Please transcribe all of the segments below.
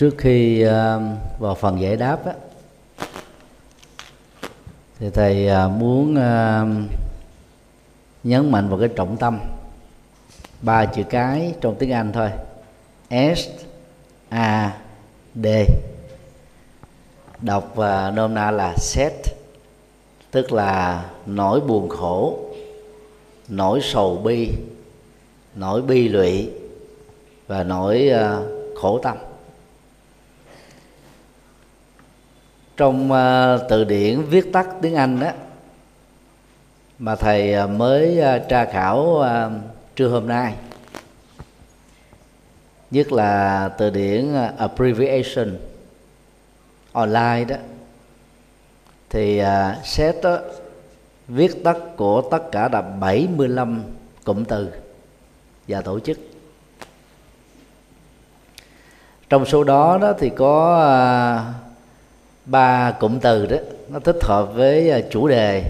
trước khi ờ, vào phần giải đáp á, thì thầy ờ, muốn ờ, nhấn mạnh vào cái trọng tâm. Ba chữ cái trong tiếng Anh thôi. S A D. Đọc và nôm na là set tức là nỗi buồn khổ nỗi sầu bi nỗi bi lụy và nỗi khổ tâm. Trong uh, từ điển viết tắt tiếng anh đó mà thầy uh, mới uh, tra khảo uh, trưa hôm nay. Nhất là từ điển uh, abbreviation online đó. Thì uh, set đó, viết tắt của tất cả là 75 cụm từ và tổ chức. Trong số đó đó thì có ba cụm từ đó, nó thích hợp với à, chủ đề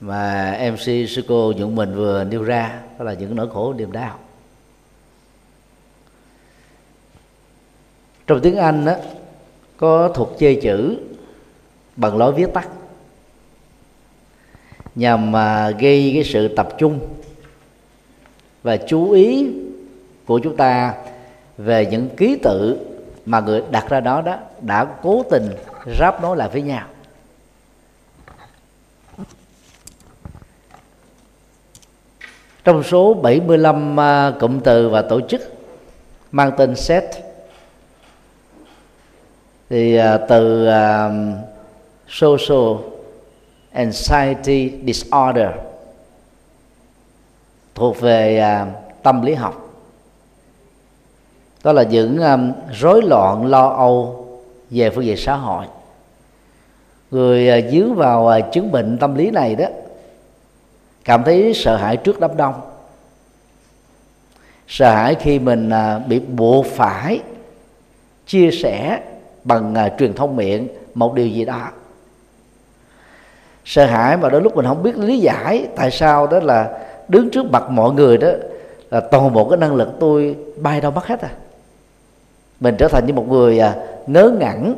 mà mc sư cô dũng mình vừa nêu ra, đó là những nỗi khổ niềm đau. Trong tiếng anh đó có thuộc chê chữ bằng lối viết tắt, nhằm mà gây cái sự tập trung và chú ý của chúng ta về những ký tự mà người đặt ra đó đó đã cố tình ráp nối lại với nhau. Trong số 75 à, cụm từ và tổ chức mang tên set, thì à, từ à, social anxiety disorder thuộc về tâm lý học đó là những um, rối loạn lo âu về phương diện xã hội. Người uh, dướng vào uh, chứng bệnh tâm lý này đó cảm thấy sợ hãi trước đám đông. Sợ hãi khi mình uh, bị buộc phải chia sẻ bằng uh, truyền thông miệng một điều gì đó. Sợ hãi mà đôi lúc mình không biết lý giải tại sao đó là đứng trước mặt mọi người đó là toàn bộ cái năng lực tôi bay đâu mất hết à mình trở thành như một người à, ngớ ngẩn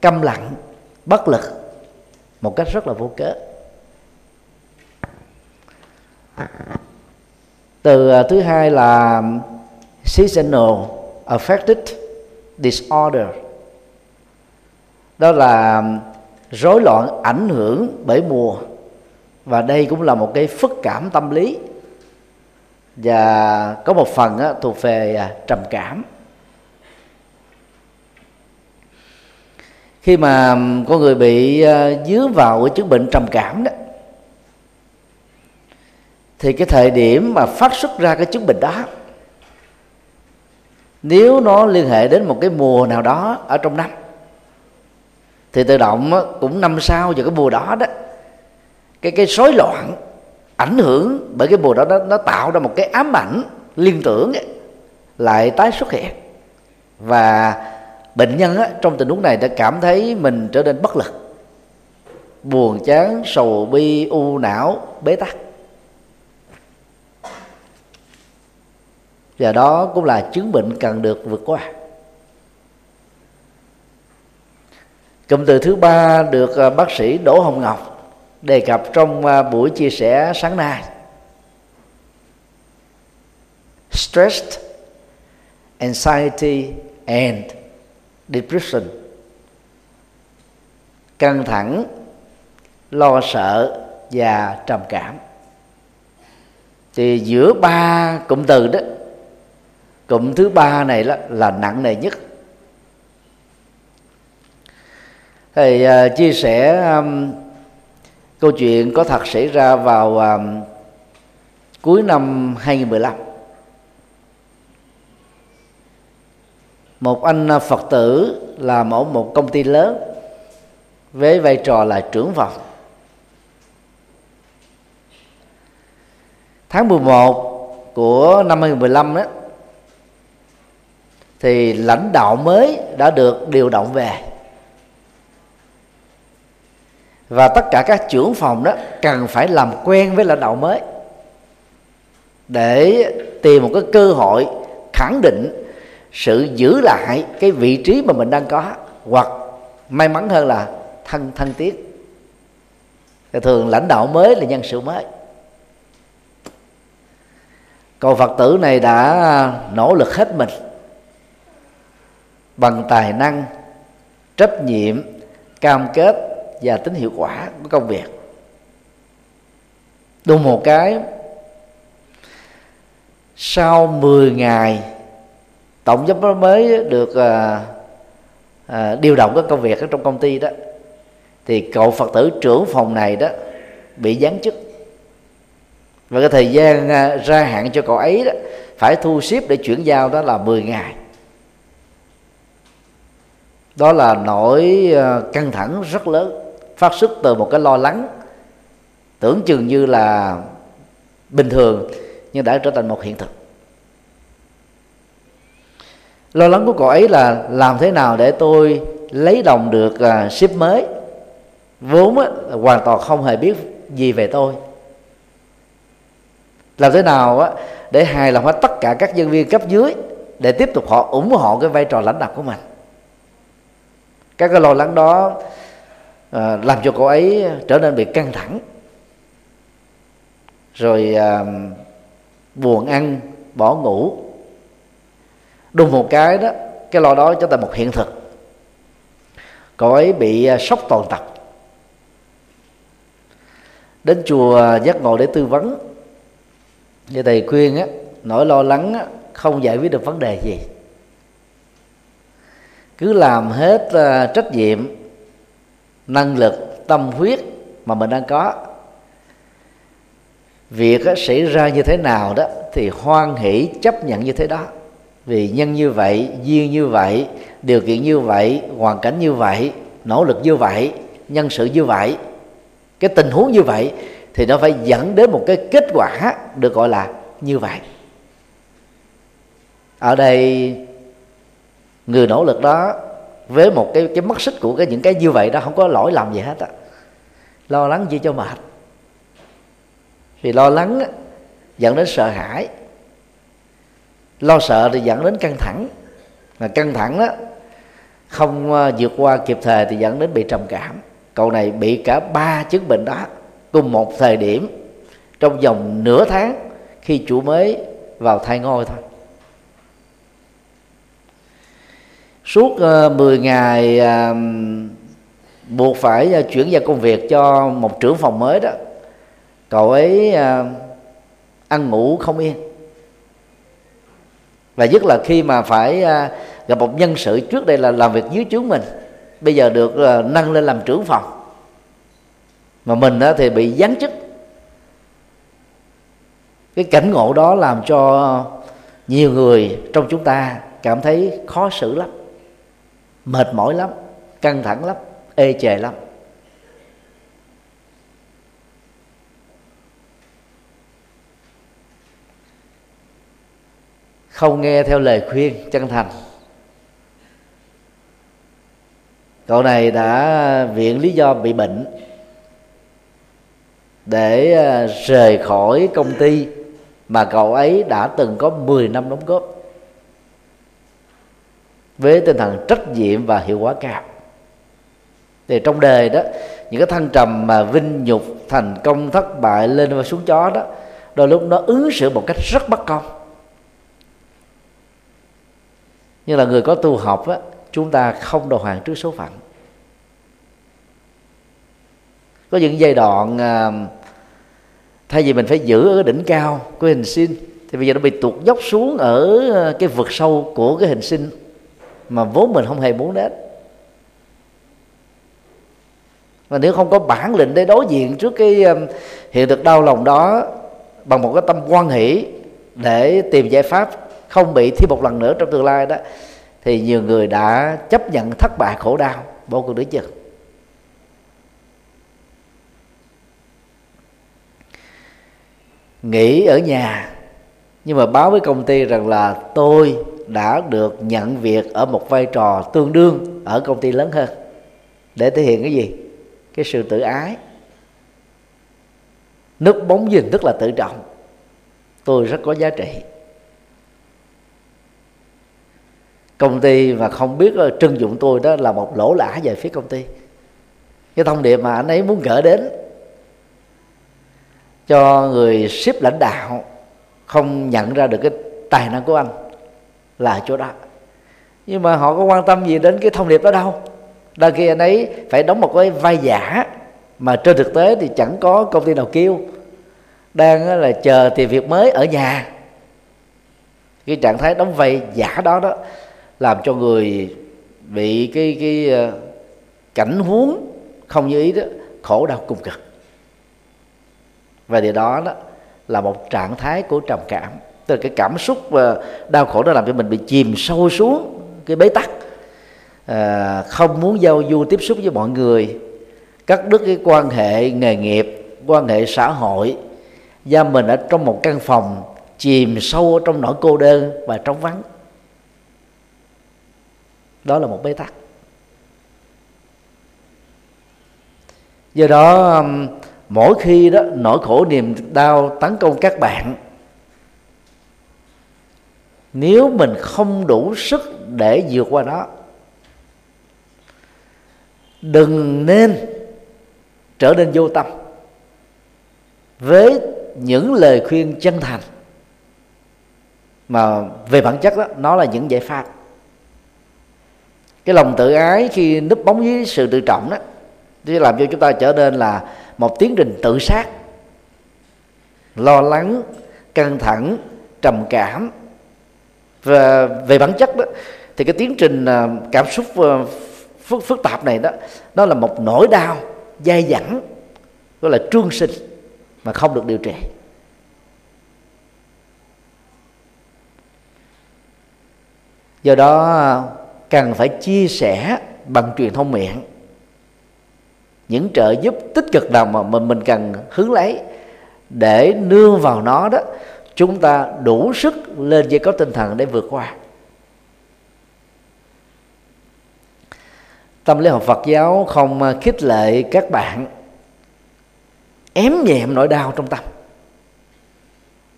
câm lặng bất lực một cách rất là vô cớ. Từ à, thứ hai là seasonal affected disorder. Đó là rối loạn ảnh hưởng bởi mùa và đây cũng là một cái phức cảm tâm lý. Và có một phần á, thuộc về à, trầm cảm. Khi mà con người bị ờ, dướng dứa vào cái chứng bệnh trầm cảm đó thì cái thời điểm mà phát xuất ra cái chứng bệnh đó nếu nó liên hệ đến một cái mùa nào đó ở trong năm thì tự động cũng năm sau vào cái mùa đó đó cái cái rối loạn ảnh hưởng bởi cái mùa đó nó, nó tạo ra một cái ám ảnh liên tưởng ấy, lại tái xuất hiện. Và bệnh nhân á, trong tình huống này đã cảm thấy mình trở nên bất lực. Buồn chán sầu bi u não bế tắc. Và đó cũng là chứng bệnh cần được vượt qua. Cụm từ thứ ba được à, bác sĩ đỗ hồng ngọc đề cập trong à, buổi chia sẻ sáng nay. Stressed anxiety and depression. Căng thẳng lo sợ và trầm cảm. Thì giữa ba cụm từ đó cụm thứ ba này là, là nặng nề nhất. Thầy uh, chia sẻ um, câu chuyện có thật xảy ra vào um, cuối năm 2015 một anh à, phật tử làm ở một công ty lớn, với vai trò là trưởng phòng. Tháng 11 của năm 2015 đó thì lãnh đạo mới đã được điều động về. Và tất cả các trưởng phòng đó cần phải làm quen với lãnh đạo mới để tìm một cái cơ hội khẳng định sự giữ lại cái vị trí mà mình đang có hoặc may mắn hơn là thân thân tiết thường lãnh đạo mới là nhân sự mới. Còn phật tử này đã nỗ lực hết mình bằng tài năng, trách nhiệm, cam kết và tính hiệu quả của công việc. Đúng một cái, sau 10 ngày tổng giám đốc mới được à, à, điều động các công việc ở trong công ty đó. Thì cậu phật tử trưởng phòng này đó bị giáng chức. Và cái thời gian à, ra hạn cho cậu ấy đó phải thu xếp để chuyển giao đó là 10 ngày. Đó là nỗi à, căng thẳng rất lớn phát xuất từ một cái lo lắng. Tưởng chừng như là bình thường nhưng đã trở thành một hiện thực lo lắng của cậu ấy là làm thế nào để tôi lấy đồng được uh, ship mới? Vốn á, hoàn toàn không hề biết gì về tôi. Làm thế nào á, để hài lòng hết tất cả các nhân viên cấp dưới để tiếp tục họ ủng hộ cái vai trò lãnh đạo của mình? Các cái lo lắng đó à, làm cho cô ấy trở nên bị căng thẳng. Rồi à, buồn ăn bỏ ngủ đúng một cái đó cái lo đó trở thành một hiện thực. Cô ấy bị à, sốc toàn tập đến chùa giác ngộ để tư vấn. Như thầy khuyên á nỗi lo lắng á, không giải quyết được vấn đề gì. Cứ làm hết uh, trách nhiệm năng lực tâm huyết mà mình đang có. Việc á, xảy ra như thế nào đó thì hoan hỷ chấp nhận như thế đó vì nhân như vậy, duyên như vậy, điều kiện như vậy, hoàn cảnh như vậy, nỗ lực như vậy, nhân sự như vậy, cái tình huống như vậy thì nó phải dẫn đến một cái kết quả được gọi là như vậy. Ở đây, người nỗ lực đó với một cái cái mất xích của cái những cái như vậy đó không có lỗi lầm gì hết á. Lo lắng gì cho mệt. Vì lo lắng dẫn đến sợ hãi lo sợ thì dẫn đến căng thẳng. Mà căng thẳng đó không ờ, vượt qua kịp thời thì dẫn đến bị trầm cảm. Cậu này bị cả ba chứng bệnh đó cùng một thời điểm trong vòng nửa tháng khi chủ mới vào thay ngôi thôi. Suốt ờ, uh, 10 ngày uh, buộc phải uh, chuyển giao công việc cho một trưởng phòng mới đó cậu ấy uh, ăn ngủ không yên và nhất là khi mà phải à, gặp một nhân sự trước đây là làm việc dưới trướng mình, bây giờ được à, nâng lên làm trưởng phòng. Mà mình đó thì bị giáng chức. Cái cảnh ngộ đó làm cho nhiều người trong chúng ta cảm thấy khó xử lắm, mệt mỏi lắm, căng thẳng lắm, ê chề lắm. Không nghe theo lời khuyên chân thành. Cậu này đã viện lý do bị bệnh để à, rời khỏi công ty mà cậu ấy đã từng có 10 năm đóng góp với tinh thần trách nhiệm và hiệu quả cao. Thì trong đời đó, những cái thăng trầm mà vinh nhục, thành công, thất bại, lên và xuống chó đó, đôi lúc nó ứng xử một cách rất bất công như là người có tu học á chúng ta không đầu hàng trước số phận. Có những giai đoạn à, thay vì mình phải giữ ở đỉnh cao của hình sinh thì bây giờ nó bị tụt dốc xuống ở à, cái vực sâu của cái hình sinh mà vốn mình không hề muốn đến. Và nếu không có bản lĩnh để đối diện trước cái à, hiện thực đau lòng đó bằng một cái tâm quan hỷ để tìm giải pháp không bị thi một lần nữa trong tương lai đó, thì nhiều người đã chấp nhận thất bại khổ đau, vô cùng đứa chừng. Nghỉ ở nhà, nhưng mà báo với công ty rằng là tôi đã được nhận việc ở một vai trò tương đương ở công ty lớn hơn. Để thể hiện cái gì? Cái sự tự ái. Nước bóng dình tức là tự trọng. Tôi rất có giá trị. Công ty mà không biết ờ, trưng dụng tôi đó là một lỗ lã về phía công ty. Cái thông điệp mà anh ấy muốn gửi đến cho người ship lãnh đạo không nhận ra được cái tài năng của anh là chỗ đó. Nhưng mà họ có quan tâm gì đến cái thông điệp đó đâu. Đôi khi anh ấy phải đóng một cái vai giả mà trên thực tế thì chẳng có công ty nào kêu. Đang ờ, là chờ tìm việc mới ở nhà. Cái trạng thái đóng vai giả đó đó làm cho người bị cái cái ờ, cảnh huống không như ý đó khổ đau cùng cực. Và điều đó đó là một trạng thái của trầm cảm. Tức là cái cảm xúc và đau khổ đó làm cho mình bị chìm sâu xuống cái bế tắc. À, không muốn giao du tiếp xúc với mọi người cắt đứt cái quan hệ nghề nghiệp quan hệ xã hội. Giam mình ở trong một căn phòng chìm sâu trong nỗi cô đơn và trống vắng đó là một bế tắc. Do đó um, mỗi khi đó, nỗi khổ niềm đau tấn công các bạn, nếu mình không đủ sức để vượt qua nó, đừng nên trở nên vô tâm với những lời khuyên chân thành mà về bản chất đó, nó là những giải pháp cái lòng tự ái khi núp bóng với sự tự trọng đó thì làm cho chúng ta trở nên là một tiến trình tự sát. Lo lắng căng thẳng trầm cảm. Và về bản chất đó thì cái tiến trình à, cảm xúc à, phức, phức tạp này đó nó là một nỗi đau dai dẳng gọi là trương sinh mà không được điều trị. Do đó cần phải chia sẻ bằng truyền thông miệng. Những trợ giúp tích cực nào mà mình mình cần hướng lấy để nương vào nó đó chúng ta đủ sức lên với có tinh thần để vượt qua. Tâm lý học Phật giáo không khích lệ các bạn ém nhẹm nỗi đau trong tâm.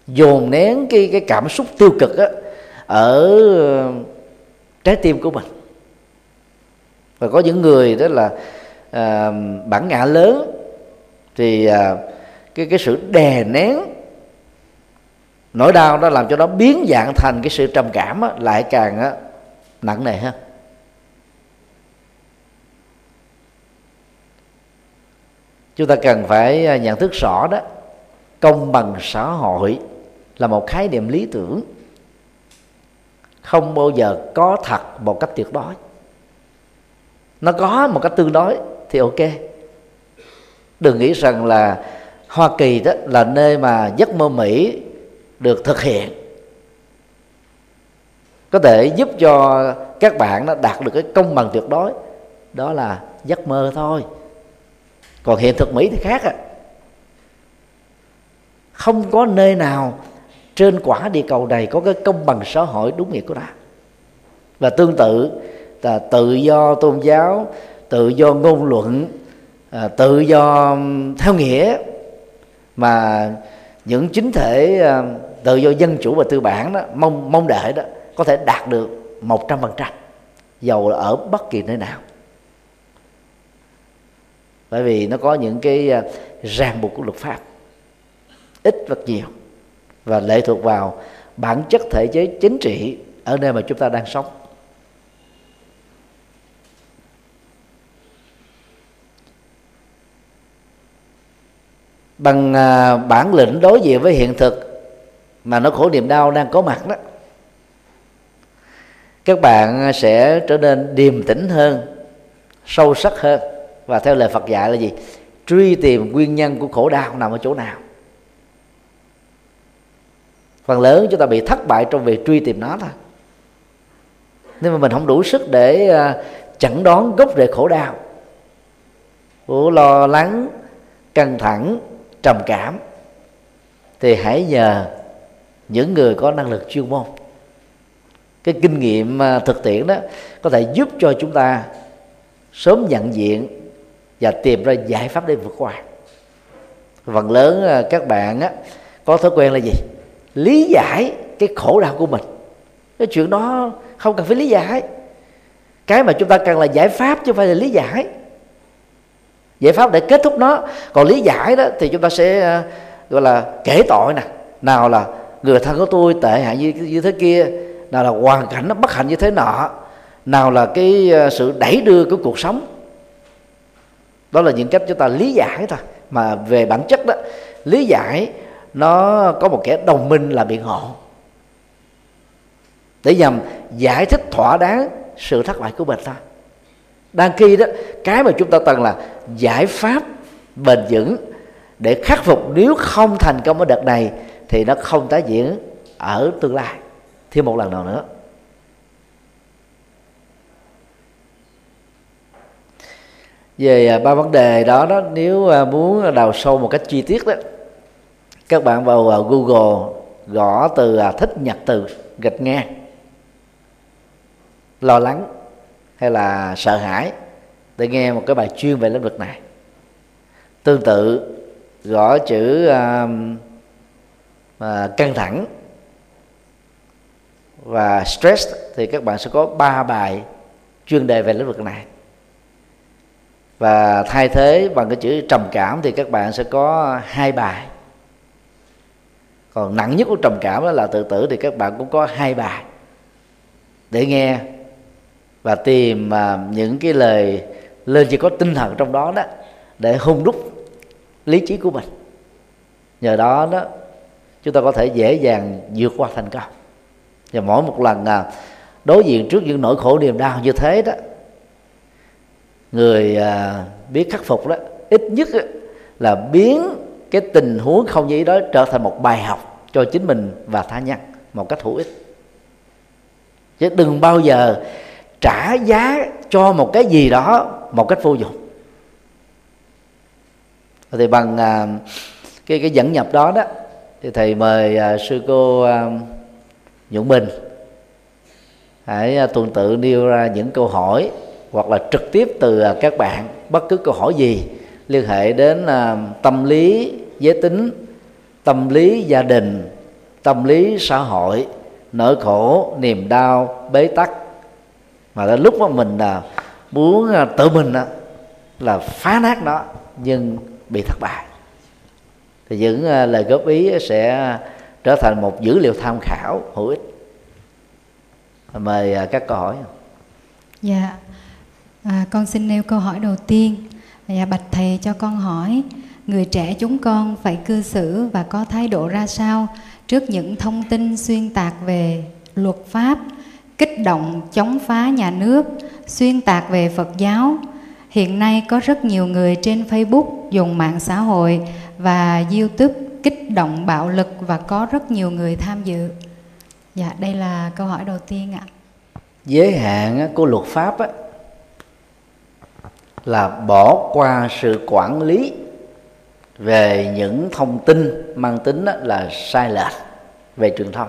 Dồn nén cái cái cảm xúc tiêu cực á, ở trái tim của mình. Và có những người đó là à, bản ngã lớn thì à, cái cái sự đè nén nỗi đau đó làm cho nó biến dạng thành cái sự trầm cảm á, lại càng á, nặng nề hơn. Chúng ta cần phải à, nhận thức rõ đó công bằng xã hội là một khái niệm lý tưởng không bao giờ có thật một cách tuyệt đối. Nó có một cách tương đối thì ok. Đừng nghĩ rằng là hoa kỳ đó là nơi mà giấc mơ mỹ được thực hiện. Có thể giúp cho các bạn nó đạt được cái công bằng tuyệt đối, đó là giấc mơ thôi. Còn hiện thực mỹ thì khác à không có nơi nào trên quả địa cầu này có cái công bằng xã hội đúng nghĩa của nó và tương tự là tự do tôn giáo tự do ngôn luận à, tự do theo nghĩa. Mà những chính thể à, tự do dân chủ và tư bản đó mong mong đợi đó có thể đạt được một trăm phần trăm. Dầu là ở bất kỳ nơi nào. Bởi vì nó có những cái à, ràng buộc của luật pháp. Ít hoặc nhiều và lệ thuộc vào bản chất thể chế chính trị ở nơi mà chúng ta đang sống. Bằng à, bản lĩnh đối diện với hiện thực mà nó khổ niềm đau đang có mặt đó, các bạn sẽ trở nên điềm tĩnh hơn, sâu sắc hơn. Và theo lời Phật dạy là gì? Truy tìm nguyên nhân của khổ đau nằm ở chỗ nào? Phần lớn chúng ta bị thất bại trong việc truy tìm nó thôi. Nhưng mà mình không đủ sức để à, chẩn đoán gốc rễ khổ đau. Của lo lắng căng thẳng trầm cảm thì hãy nhờ những người có năng lực chuyên môn. Cái kinh nghiệm à, thực tiễn đó có thể giúp cho chúng ta sớm nhận diện và tìm ra giải pháp để vượt qua. Phần lớn à, các bạn á, có thói quen là gì? Lý giải cái khổ đau của mình. Cái chuyện đó không cần phải lý giải. Cái mà chúng ta cần là giải pháp chứ không phải là lý giải. Giải pháp để kết thúc nó. Còn lý giải đó thì chúng ta sẽ ờ, gọi là kể tội nè. Nào là người thân của tôi tệ hại như, như thế kia nào là hoàn cảnh nó bất hạnh như thế nọ nào là cái ờ, sự đẩy đưa của cuộc sống. Đó là những cách chúng ta lý giải thôi. Mà về bản chất đó lý giải nó có một kẻ đồng minh là biện hộ. Để nhằm giải thích, thỏa đáng sự thất bại của mình ta. Đang khi đó, cái mà chúng ta cần là giải pháp bền vững để khắc phục. Nếu không thành công ở đợt này, thì nó không tái diễn ở tương lai. Thêm một lần nào nữa. Về à, ba vấn đề đó đó, nếu à, muốn đào sâu một cách chi tiết đó các bạn vào à, Google gõ từ à, thích nhật từ gạch ngang lo lắng hay là sợ hãi để nghe một cái bài chuyên về lĩnh vực này. Tương tự gõ chữ uh, uh, căng thẳng và stress thì các bạn sẽ có ba bài chuyên đề về lĩnh vực này. Và thay thế bằng cái chữ trầm cảm thì các bạn sẽ có hai bài còn nặng nhất của trầm cảm đó là tự tử thì các bạn cũng có hai bài để nghe và tìm à, những cái lời lên chỉ có tinh thần trong đó đó để hung đúc lý trí của mình. Nhờ đó đó, chúng ta có thể dễ dàng vượt qua thành công. Và mỗi một lần à, đối diện trước những nỗi khổ niềm đau như thế đó, người à, biết khắc phục đó, ít nhất là biến cái tình huống không như ý đó trở thành một bài học cho chính mình và tha nhân một cách hữu ích. Chứ đừng bao giờ trả giá cho một cái gì đó một cách vô dụng. Thì bằng à, cái cái dẫn nhập đó đó thì thầy mời à, sư cô à, nhuận bình hãy à, tuần tự nêu ra những câu hỏi hoặc là trực tiếp từ à, các bạn bất cứ câu hỏi gì liên hệ đến à, tâm lý giới tính tâm lý gia đình tâm lý xã hội nỗi khổ niềm đau bế tắc. Mà đến lúc mà mình là muốn à, tự mình à, là phá nát nó nhưng bị thất bại. Thì những à, lời góp ý sẽ trở thành một dữ liệu tham khảo hữu ích. Mời các câu hỏi. Dạ. À, con xin nêu câu hỏi đầu tiên. Dạ bạch thầy cho con hỏi người trẻ chúng con phải cư xử và có thái độ ra sao trước những thông tin xuyên tạc về luật pháp, kích động chống phá nhà nước, xuyên tạc về phật giáo. Hiện nay có rất nhiều người trên facebook dùng mạng xã hội và youtube kích động bạo lực và có rất nhiều người tham dự. Dạ đây là câu hỏi đầu tiên ạ. Giới hạn của luật pháp là bỏ qua sự quản lý về những thông tin mang tính là sai lệch về truyền thông.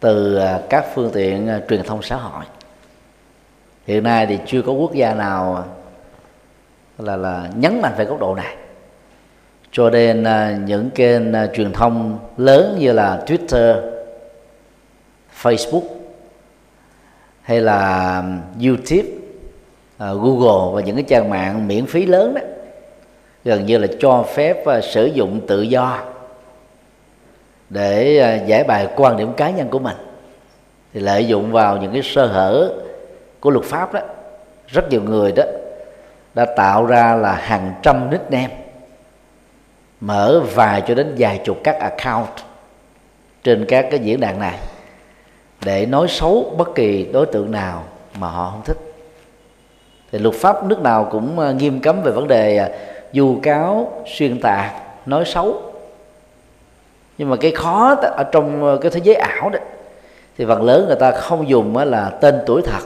Từ à, các phương tiện à, truyền thông xã hội. Hiện nay thì chưa có quốc gia nào à, là là nhấn mạnh về góc độ này. Cho nên những kênh truyền thông lớn như là Twitter, Facebook hay là YouTube, Google và những cái trang mạng miễn phí lớn đó gần như là cho phép à, sử dụng tự do để à, giải bài quan điểm cá nhân của mình. Thì lợi dụng vào những cái sơ hở của luật pháp đó, rất nhiều người đó đã tạo ra là hàng trăm nickname, mở vài cho đến vài chục các account trên các cái diễn đàn này để nói xấu bất kỳ đối tượng nào mà họ không thích. Thì luật pháp nước nào cũng à, nghiêm cấm về vấn đề dù cáo xuyên tạc nói xấu. Nhưng mà cái khó ở trong ờ, cái thế giới ảo đó thì phần lớn người ta không dùng là tên tuổi thật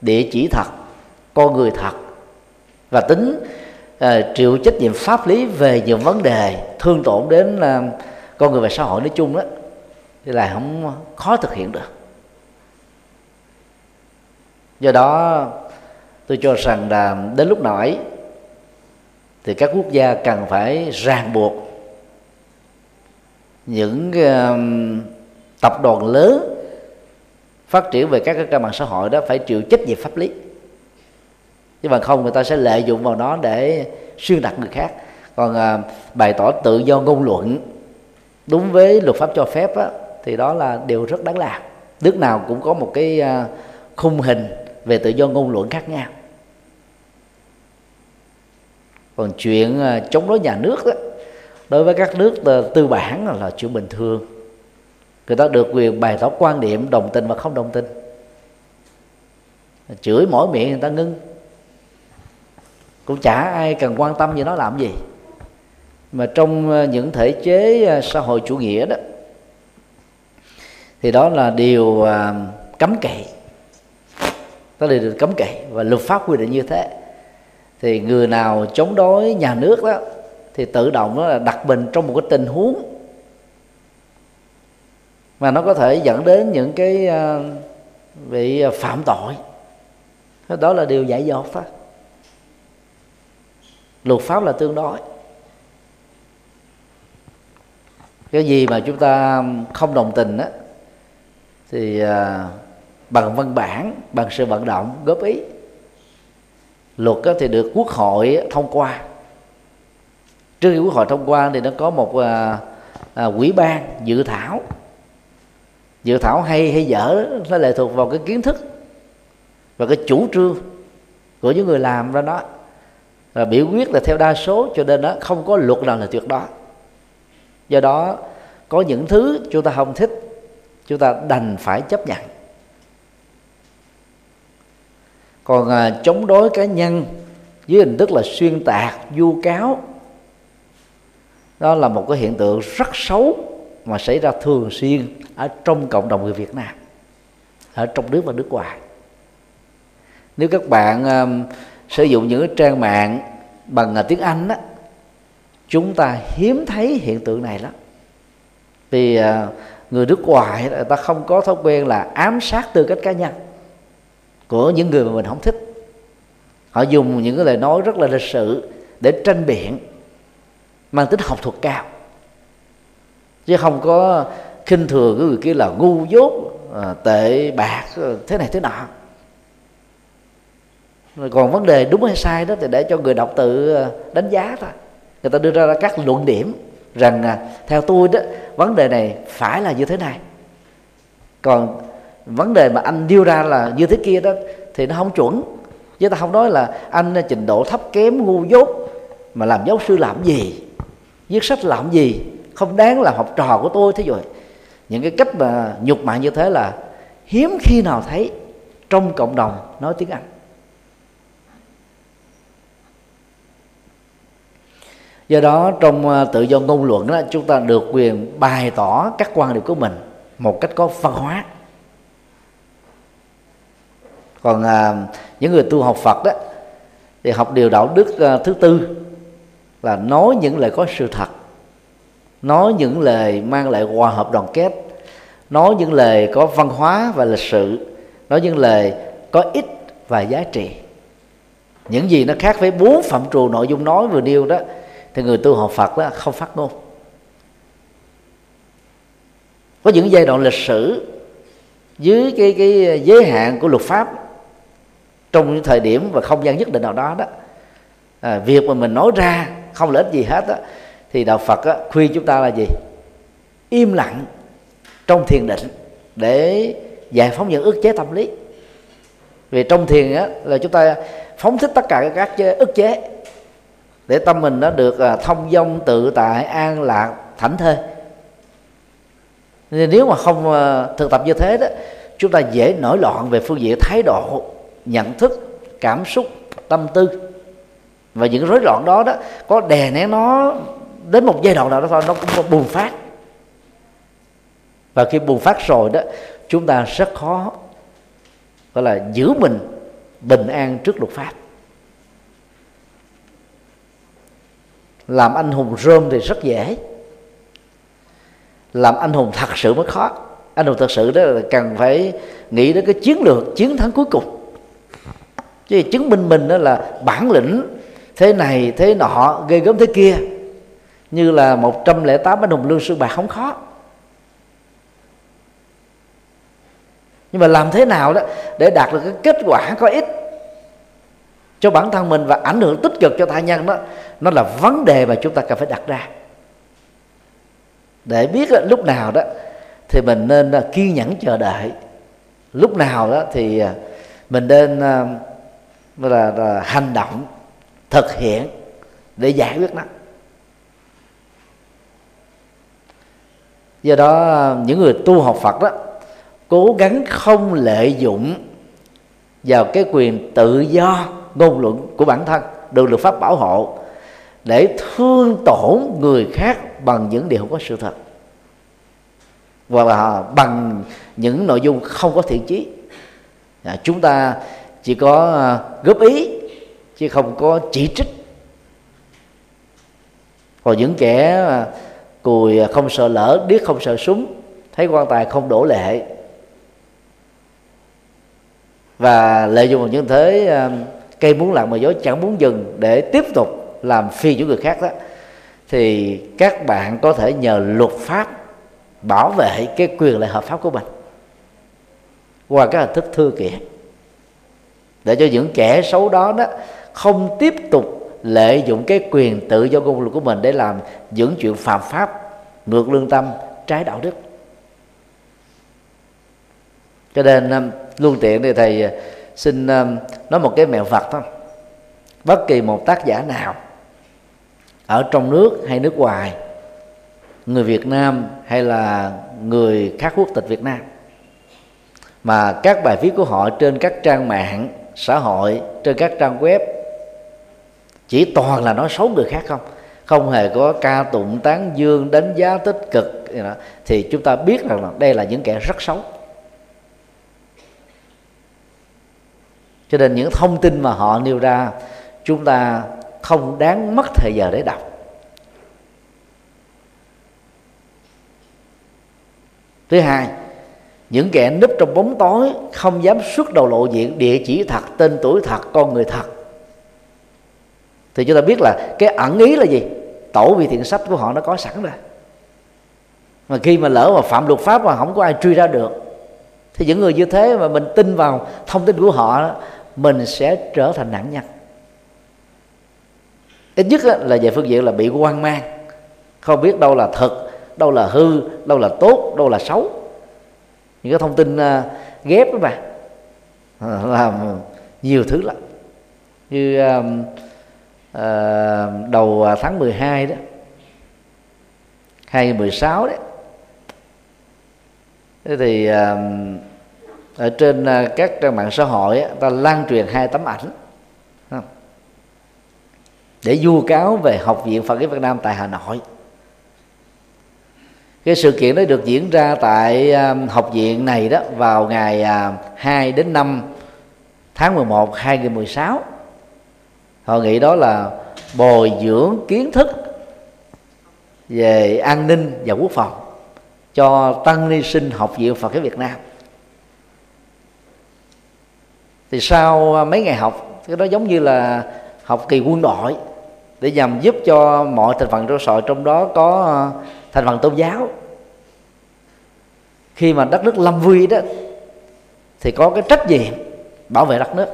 địa chỉ thật con người thật và tính uh, chịu trách nhiệm pháp lý về những vấn đề thương tổn đến uh, con người và xã hội nói chung đó thì là không khó thực hiện được. Do đó tôi cho rằng là đến lúc nào ấy thì các quốc gia cần phải ràng buộc những uh, tập đoàn lớn phát triển về các cái trang mạng xã hội đó phải chịu trách nhiệm pháp lý. Chứ mà không người ta sẽ lợi dụng vào nó để xuyên đặt người khác. Còn à, bày tỏ tự do ngôn luận đúng với luật pháp cho phép á, thì đó là điều rất đáng làm. Nước nào cũng có một cái à, khung hình về tự do ngôn luận khác nhau còn chuyện ờ, chống đối nhà nước đó đối với các nước tư bản là chuyện bình thường. Người ta được quyền bày tỏ quan điểm đồng tình và không đồng tình. Chửi mỗi miệng người ta ngưng. Cũng chả ai cần quan tâm gì nó làm gì. Mà trong ờ, những thể chế ờ, xã hội chủ nghĩa đó, thì đó là điều cấm kỵ. Đó là điều cấm kỵ và luật pháp quy định như thế thì người nào chống đối nhà nước đó, thì tự động đó là đặt mình trong một cái tình huống mà nó có thể dẫn đến những cái ờ, bị ờ, phạm tội. Đó là điều dạy dột đó luật pháp là tương đối. Cái gì mà chúng ta không đồng tình á, thì ờ, bằng văn bản, bằng sự vận động góp ý luật thì được quốc hội thông qua. Trước khi quốc hội thông qua thì nó có một à, à, quỹ ban dự thảo. Dự thảo hay hay dở nó lệ thuộc vào cái kiến thức và cái chủ trương của những người làm ra đó. Và biểu quyết là theo đa số cho nên đó không có luật nào là tuyệt đó do đó có những thứ chúng ta không thích chúng ta đành phải chấp nhận. Còn à, chống đối cá nhân dưới hình thức là xuyên tạc vu cáo đó là một cái hiện tượng rất xấu mà xảy ra thường xuyên ở trong cộng đồng người Việt Nam ở trong nước và nước ngoài. Nếu các bạn um, sử dụng những trang mạng bằng uh, tiếng Anh đó chúng ta hiếm thấy hiện tượng này lắm. Vì uh, người nước ngoài người ta không có thói quen là ám sát tư cách cá nhân của những người mà mình không thích. Họ dùng những cái lời nói rất là lịch sự để tranh biện mang tính học thuật cao. Chứ không có khinh thường cái người kia là ngu dốt à, tệ bạc thế này thế nọ. Rồi còn vấn đề đúng hay sai đó thì để cho người đọc tự à, đánh giá thôi. Người ta đưa ra các luận điểm rằng à, theo tôi đó vấn đề này phải là như thế này. Còn vấn đề mà anh đưa ra là như thế kia đó, thì nó không chuẩn. Chứ ta không nói là anh trình độ thấp kém, ngu dốt, mà làm giáo sư làm gì? Viết sách làm gì? Không đáng là học trò của tôi thế rồi. Những cái cách mà nhục mạ như thế là hiếm khi nào thấy trong cộng đồng nói tiếng anh. Do đó, trong ờ, tự do ngôn luận đó, chúng ta được quyền bày tỏ các quan điểm của mình một cách có văn hóa còn à, những người tu học phật đó thì học điều đạo đức à, thứ tư là nói những lời có sự thật nói những lời mang lại hòa hợp đoàn kết nói những lời có văn hóa và lịch sự nói những lời có ích và giá trị. Những gì nó khác với bốn phạm trù nội dung nói vừa nêu đó thì người tu học Phật đó không phát ngôn. Có những giai đoạn lịch sử dưới cái cái giới hạn của luật pháp trong những thời điểm và không gian nhất định nào đó đó à, việc mà mình nói ra không lợi ích gì hết đó thì đạo Phật đó, khuyên chúng ta là gì? Im lặng trong thiền định để giải phóng những ức chế tâm lý. Vì trong thiền á, là chúng ta phóng thích tất cả các ức chế để tâm mình nó được à, thông dong tự tại an lạc thảnh thơi. Nên nếu mà không à, thực tập như thế đó chúng ta dễ nổi loạn về phương diện thái độ nhận thức, cảm xúc, tâm tư. Và những rối loạn đó đó, có đè nén nó đến một giai đoạn nào đó thôi, nó cũng bùng phát. Và khi bùng phát rồi đó, chúng ta rất khó, gọi là, giữ mình bình an trước luật pháp. Làm anh hùng rơm thì rất dễ. Làm anh hùng thật sự mới khó. Anh hùng thật sự đó là cần phải nghĩ đến cái chiến lược, chiến thắng cuối cùng chứ chứng minh mình đó là bản lĩnh thế này, thế nọ, ghê gớm thế kia. Như là 108 anh hùng lương sư bạc không khó. Nhưng mà làm thế nào đó để đạt được cái kết quả có ích cho bản thân mình và ảnh hưởng tích cực cho tha nhân đó, nó là vấn đề mà chúng ta cần phải đặt ra. Để biết lúc nào đó thì mình nên à, kiên nhẫn chờ đợi. Lúc nào đó thì à, mình nên à, là, là hành động thực hiện để giải quyết nó. Do đó những người tu học phật đó cố gắng không lợi dụng vào cái quyền tự do ngôn luận của bản thân được luật pháp bảo hộ để thương tổn người khác bằng những điều không có sự thật. Hoặc là bằng những nội dung không có thiện chí. À, chúng ta chỉ có ờ, góp ý, chứ không có chỉ trích. Còn những kẻ ờ, cùi không sợ lỡ, điếc không sợ súng, thấy quan tài không đổ lệ. Và lợi dụng những thế ờ, cây muốn lặng mà gió chẳng muốn dừng để tiếp tục làm phi những người khác đó, thì các bạn có thể nhờ luật pháp bảo vệ cái quyền lợi hợp pháp của mình qua các hình thức thư kiện để cho những kẻ xấu đó đó không tiếp tục lợi dụng cái quyền tự do ngôn luận của mình để làm những chuyện phạm pháp, ngược lương tâm, trái đạo đức. Cho nên um, luôn tiện thì thầy uh, xin um, nói một cái mẹo vật thôi. Bất kỳ một tác giả nào ở trong nước hay nước ngoài, người Việt Nam hay là người khác quốc tịch Việt Nam, mà các bài viết của họ trên các trang mạng xã hội trên các trang web. Chỉ toàn là nói xấu người khác không? Không hề có ca tụng tán dương, đánh giá tích cực thì chúng ta biết rằng đây là những kẻ rất xấu. Cho nên những thông tin mà họ nêu ra, chúng ta không đáng mất thời giờ để đọc. Thứ hai những kẻ núp trong bóng tối không dám xuất đầu lộ diện, địa chỉ thật, tên tuổi thật, con người thật. Thì chúng ta biết là cái ẩn ý là gì? Tổ vị thiện sách của họ nó có sẵn rồi. Mà khi mà lỡ mà phạm luật pháp mà không có ai truy ra được, thì những người như thế mà mình tin vào thông tin của họ, mình sẽ trở thành nạn nhân. Ít nhất là về phương diện là bị hoang mang. Không biết đâu là thật, đâu là hư, đâu là tốt, đâu là xấu những cái thông tin uh, ghép đó mà ờ, làm nhiều thứ lắm. Như uh, uh, đầu à, tháng 12 đó 2016 đấy. Thế thì uh, ở trên uh, các trang mạng xã hội ta lan truyền hai tấm ảnh để vu cáo về học viện Phật giáo Việt Nam tại Hà Nội cái sự kiện đó được diễn ra tại à, học viện này đó vào ngày à, 2 đến 5 tháng 11 2016 hội nghị đó là bồi dưỡng kiến thức về an ninh và quốc phòng cho tăng ni sinh học viện Phật giáo Việt Nam. Thì sau à, mấy ngày học, cái đó giống như là học kỳ quân đội để nhằm giúp cho mọi thành phần trong sọi trong đó có thành phần tôn giáo. Khi mà đất nước lâm vui đó thì có cái trách nhiệm bảo vệ đất nước.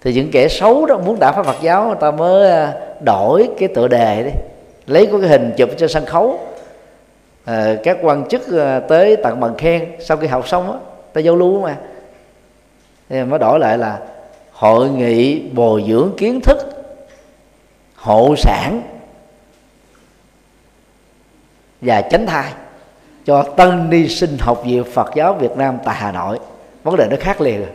Thì những kẻ xấu đó muốn đả phá Phật giáo người ta mới à, đổi cái tựa đề đi lấy có cái hình chụp trên sân khấu. À, các quan chức à, tới tặng bằng khen sau khi học xong á ta giao lưu mà. Thì mới đổi lại là hội nghị bồi dưỡng kiến thức hộ sản và tránh thai cho tân ni sinh học viện Phật giáo Việt Nam tại Hà Nội. Vấn đề nó khác liền. Rồi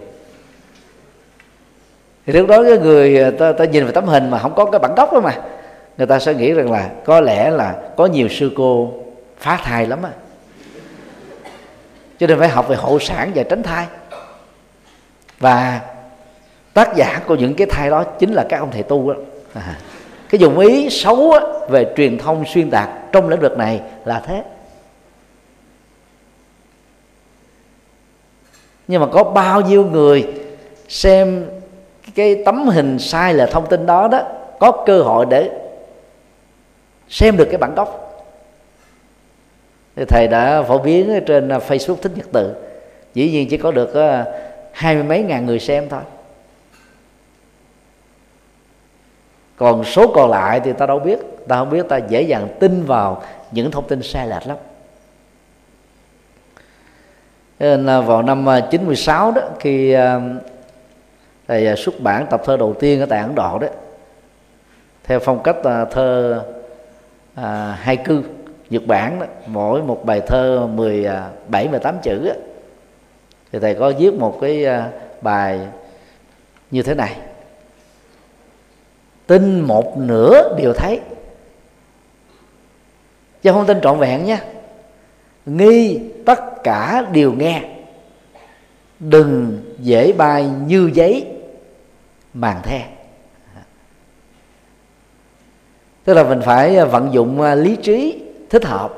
thì lúc đó cái người ta, ta nhìn vào tấm hình mà không có cái bản gốc đó mà người ta sẽ nghĩ rằng là có lẽ là có nhiều sư cô phá thai lắm á. Cho nên phải học về hộ sản và tránh thai. Và tác giả của những cái thai đó chính là các ông thầy tu đó. À, cái dụng ý xấu về truyền thông xuyên tạc trong lĩnh vực này là thế. Nhưng mà có bao nhiêu người xem cái tấm hình sai là thông tin đó đó, có cơ hội để xem được cái bản gốc. Thì thầy đã phổ biến trên à, Facebook thích nhật tự dĩ nhiên chỉ có được à, hai mươi mấy ngàn người xem thôi. Còn số còn lại thì ta đâu biết. Ta không biết ta dễ dàng tin vào những thông tin sai lệch lắm. Nên là vào năm à, 96 đó khi à, thầy à, xuất bản tập thơ đầu tiên ở tại Ấn Độ đó theo phong cách thơ à, hai cư Nhật Bản đó, mỗi một bài thơ 17 18 chữ đó, thì thầy có viết một cái bài như thế này tin một nửa điều thấy. Chứ không tin trọn vẹn nhé nghi tất cả đều nghe. Đừng dễ bay như giấy màng the. Tức là mình phải à, vận dụng à, lý trí thích hợp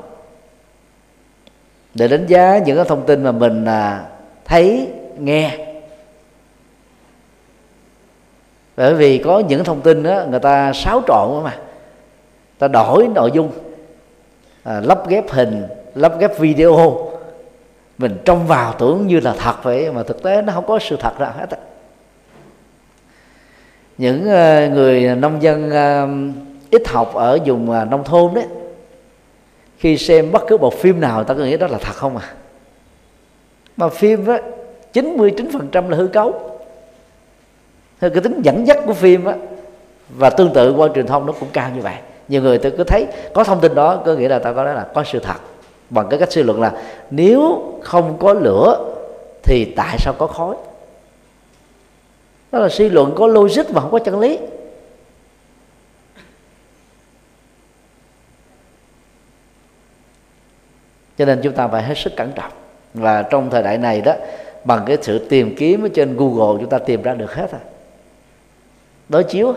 để đánh giá những cái thông tin mà mình à, thấy, nghe. Bởi vì có những thông tin đó người ta xáo trộn mà. Ta đổi nội dung à, lắp ghép hình lắp ghép video. Mình trông vào tưởng như là thật vậy mà thực tế nó không có sự thật nào hết những à, người nông dân à, ít học ở vùng à, nông thôn đấy khi xem bất cứ bộ phim nào ta có nghĩ đó là thật không à? Mà phim á 99% là hư cấu thì cái tính dẫn dắt của phim á, và tương tự qua truyền thông nó cũng cao như vậy. Nhiều người tôi cứ thấy có thông tin đó, có nghĩa là ta có nói là có sự thật. Bằng cái cách suy luận là nếu không có lửa thì tại sao có khói? Đó là suy luận có logic mà không có chân lý. Cho nên chúng ta phải hết sức cẩn trọng. Và trong thời đại này đó, bằng cái sự tìm kiếm ở trên Google, chúng ta tìm ra được hết rồi đối chiếu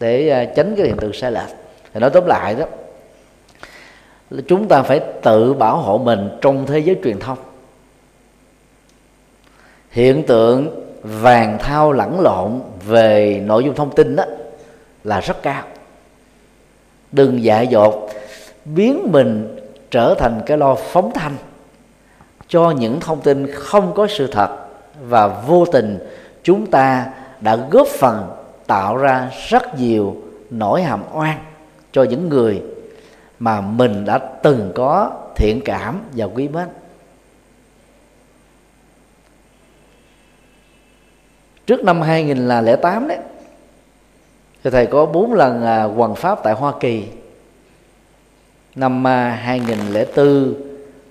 để à, tránh cái hiện tượng sai lệch. Thì nói tóm lại đó, chúng ta phải tự bảo hộ mình trong thế giới truyền thông. Hiện tượng vàng thao lẫn lộn về nội dung thông tin đó là rất cao. Đừng dại dột biến mình trở thành cái lo phóng thanh cho những thông tin không có sự thật và vô tình chúng ta đã góp phần tạo ra rất nhiều nỗi hàm oan cho những người mà mình đã từng có thiện cảm và quý mến. Trước năm 2008 đấy thì thầy có bốn lần à, hoàn pháp tại Hoa Kỳ. Năm 2004,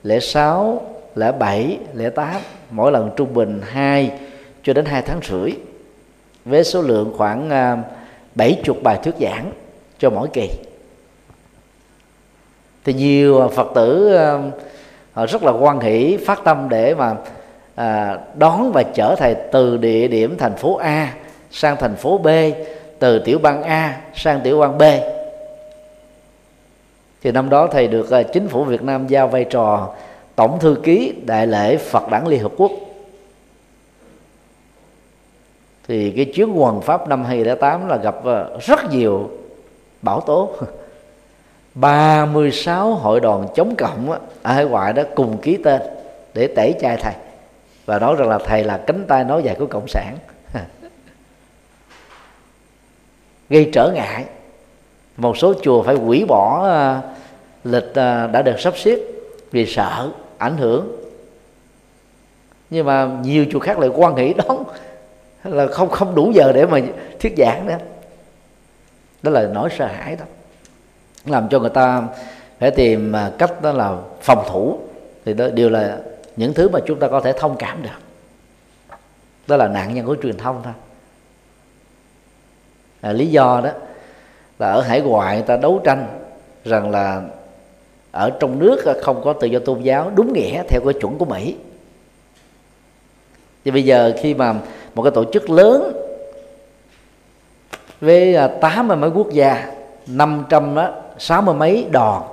lễ 6 lễ 7 lễ 8 mỗi lần trung bình 2 cho đến 2 tháng rưỡi với số lượng khoảng à, 70 bài thuyết giảng cho mỗi kỳ. Thì nhiều phật tử à, họ rất là quan hỷ phát tâm để mà à, đón và chở thầy từ địa điểm thành phố A sang thành phố B từ tiểu bang A sang tiểu bang B. Thì năm đó thầy được à, chính phủ Việt Nam giao vai trò tổng thư ký đại lễ Phật đản Liên Hợp Quốc thì cái chuyến hoàng pháp năm 2008 là gặp ờ, rất nhiều bảo tố. 36 hội đoàn chống cộng ở hải ngoại đó cùng ký tên để tẩy chay thầy và nói rằng là thầy là cánh tay nói dài của cộng sản. Gây trở ngại. Một số chùa phải hủy bỏ ờ, lịch ờ, đã được sắp xếp vì sợ ảnh hưởng. Nhưng mà nhiều chùa khác lại quan nghĩ đón là không không đủ giờ để mà thuyết giảng nữa. Đó là nỗi sợ hãi đó. Làm cho người ta phải tìm à, cách đó là phòng thủ. Thì đó đều là những thứ mà chúng ta có thể thông cảm được. Đó là nạn nhân của truyền thông thôi. À, lý do đó là ở hải ngoại người ta đấu tranh rằng là ở trong nước không có tự do tôn giáo đúng nghĩa theo cái chuẩn của Mỹ. Thì bây giờ khi mà một cái tổ chức lớn với à, tám mươi mấy quốc gia năm trăm sáu mươi mấy đoàn.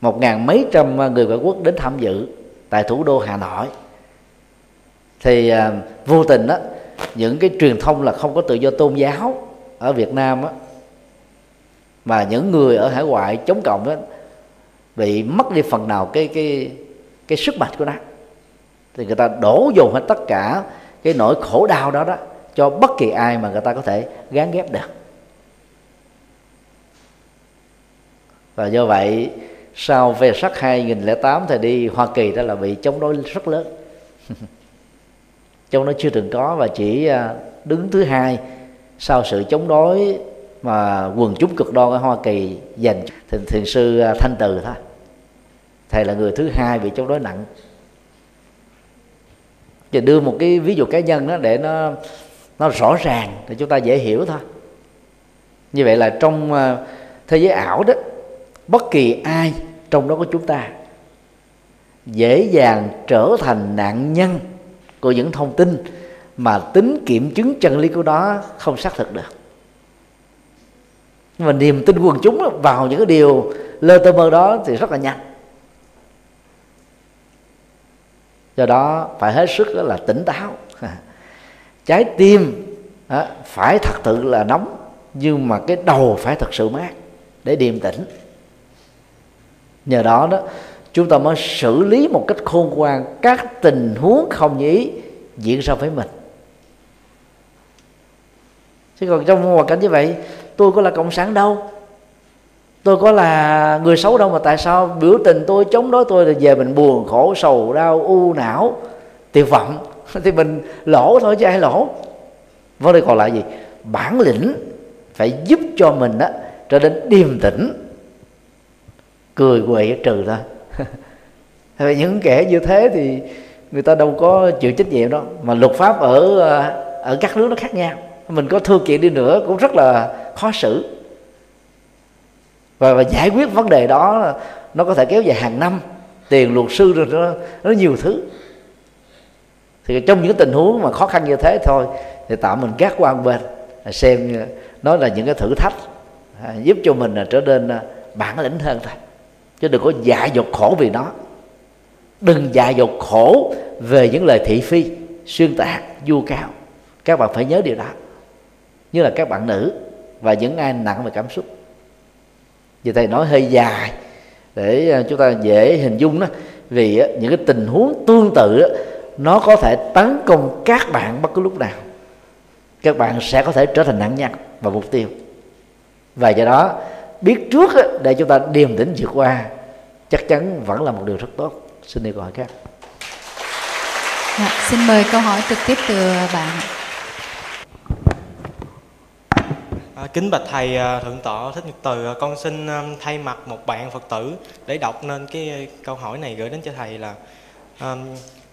một ngàn mấy trăm à, người ngoại quốc đến tham dự tại thủ đô Hà Nội. Thì à, vô tình đó những cái truyền thông là không có tự do tôn giáo ở Việt Nam á mà những người ở hải ngoại chống cộng đó bị mất đi phần nào cái cái cái sức mạnh của nó thì người ta đổ dồn hết tất cả cái nỗi khổ đau đó đó cho bất kỳ ai mà người ta có thể gán ghép được. Và do vậy, sau về sắc 2008 thì đi, Hoa Kỳ đó là bị chống đối rất lớn. Chống đối chưa từng có và chỉ à, đứng thứ hai sau sự chống đối mà quần chúng cực đoan ở Hoa Kỳ dành thì thiền sư à, Thanh Từ thôi. Thầy là người thứ hai bị chống đối nặng và đưa một cái ví dụ cá nhân đó để nó nó rõ ràng, để chúng ta dễ hiểu thôi. Như vậy là trong ờ, thế giới ảo đó, bất kỳ ai trong đó có chúng ta dễ dàng trở thành nạn nhân của những thông tin mà tính kiểm chứng chân lý của đó không xác thực được. Nhưng mà niềm tin quần chúng vào những cái điều lơ tơ mơ đó thì rất là nhanh. Do đó phải hết sức là tỉnh táo. Trái tim phải thật sự là nóng, nhưng mà cái đầu phải thật sự mát để điềm tĩnh. Nhờ đó đó, chúng ta mới xử lý một cách khôn ngoan các tình huống không như ý diễn ra với mình. Chứ còn trong hoàn cảnh như vậy, tôi có là cộng sản đâu? Tôi có là người xấu đâu mà tại sao biểu tình tôi chống đối tôi là về mình buồn khổ sầu đau u não tuyệt vọng? Thì mình lỗ thôi chứ ai lỗ. Vấn đề còn lại gì? Bản lĩnh phải giúp cho mình đó trở nên điềm tĩnh cười quậy trừ thôi. Vì những kẻ như thế thì người ta đâu có chịu trách nhiệm đâu, mà luật pháp ở ờ, ở các nước nó khác nhau. Mình có thư kiện đi nữa cũng rất là khó xử và, và giải quyết vấn đề đó nó có thể kéo dài hàng năm. Tiền luật sư rồi nó, nó nhiều thứ. Thì trong những tình huống mà khó khăn như thế thôi thì tạm mình gác qua một bên xem nó là những cái thử thách à, giúp cho mình trở nên à, bản lĩnh hơn thôi. Chứ đừng có dạ dột khổ vì nó. Đừng dạ dột khổ về những lời thị phi xuyên tạc du cao các bạn phải nhớ điều đó. Như là các bạn nữ và những ai nặng về cảm xúc vì thầy nói hơi dài để à, chúng ta dễ hình dung đó. Vì những cái tình huống tương tự nó có thể tấn công các bạn bất cứ lúc nào. Các bạn sẽ có thể trở thành nạn nhân và mục tiêu. Và do đó biết trước để chúng ta điềm tĩnh vượt qua chắc chắn vẫn là một điều rất tốt. Xin đi câu hỏi khác. Dạ, xin mời câu hỏi trực tiếp từ bạn. À, kính bạch thầy à, thượng tọa thích nhật từ à, con xin à, thay mặt một bạn phật tử để đọc nên cái câu hỏi này gửi đến cho thầy là um,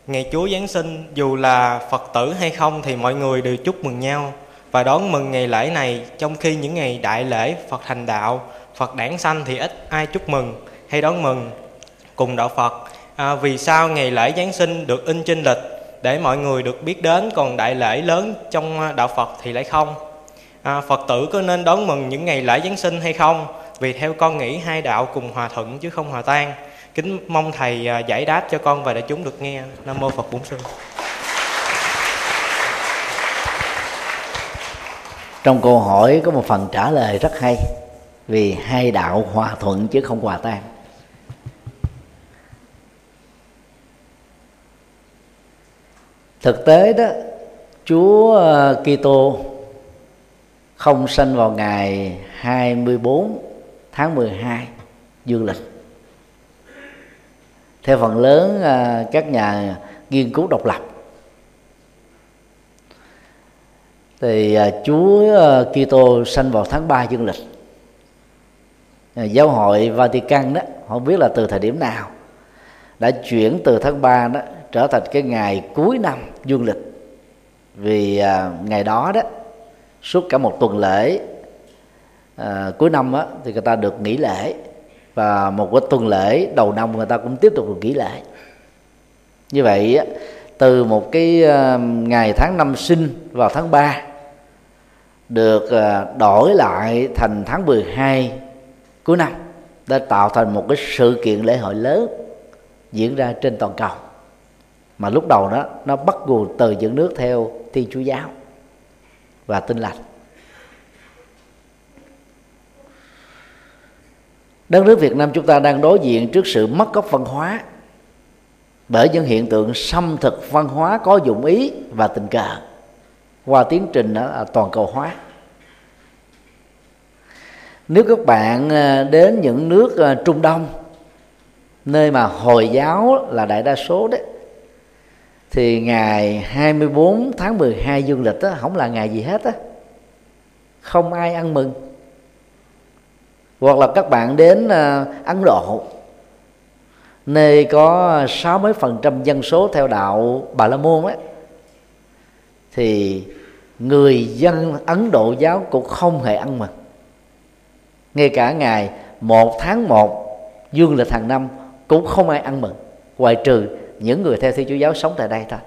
ngày chúa giáng sinh dù là phật tử hay không thì mọi người đều chúc mừng nhau và đón mừng ngày lễ này. Trong khi những ngày đại lễ phật thành đạo phật đản sanh thì ít ai chúc mừng hay đón mừng. Cùng đạo phật à, vì sao ngày lễ giáng sinh được in trên lịch để mọi người được biết đến còn đại lễ lớn trong đạo phật thì lại không? À, phật tử có nên đón mừng những ngày lễ giáng sinh hay không? Vì theo con nghĩ hai đạo cùng hòa thuận chứ không hòa tan. Kính mong thầy à, giải đáp cho con và để chúng được nghe. Nam mô phật bổn sư. Trong câu hỏi có một phần trả lời rất hay. Vì hai đạo hòa thuận chứ không hòa tan. Thực tế đó Chúa à, Kitô không sanh vào ngày 24 tháng 12 dương lịch. Theo phần lớn à, các nhà nghiên cứu độc lập, thì à, Chúa à, Kitô sanh vào tháng 3 dương lịch. Giáo hội Vatican đó họ biết là từ thời điểm nào, đã chuyển từ tháng 3 đó trở thành cái ngày cuối năm dương lịch. Vì ngày đó đó suốt cả một tuần lễ. À, cuối năm á, thì người ta được nghỉ lễ. Và một cái tuần lễ đầu năm người ta cũng tiếp tục được nghỉ lễ. Như vậy từ một cái à, ngày tháng năm sinh vào tháng 3 được à, đổi lại thành tháng 12 cuối năm đã tạo thành một cái sự kiện lễ hội lớn diễn ra trên toàn cầu. Mà lúc đầu đó nó bắt nguồn từ những nước theo thiên chúa giáo và tinh lành. Đất nước Việt Nam chúng ta đang đối diện trước sự mất gốc văn hóa bởi những hiện tượng xâm thực văn hóa có dụng ý và tình cờ qua tiến trình à, toàn cầu hóa. Nếu các bạn à, đến những nước à, Trung Đông, nơi mà hồi giáo là đại đa số đấy thì ngày 24 tháng 12 dương lịch đó, không là ngày gì hết á. Không ai ăn mừng. Hoặc là các bạn đến uh, Ấn Độ nơi có sáu mấy phần trăm dân số theo đạo Bà La Môn ấy thì người dân Ấn Độ giáo cũng không hề ăn mừng. Ngay cả ngày một tháng một dương lịch hàng năm cũng không ai ăn mừng ngoài trừ những người theo thiên chúa giáo sống tại đây thôi.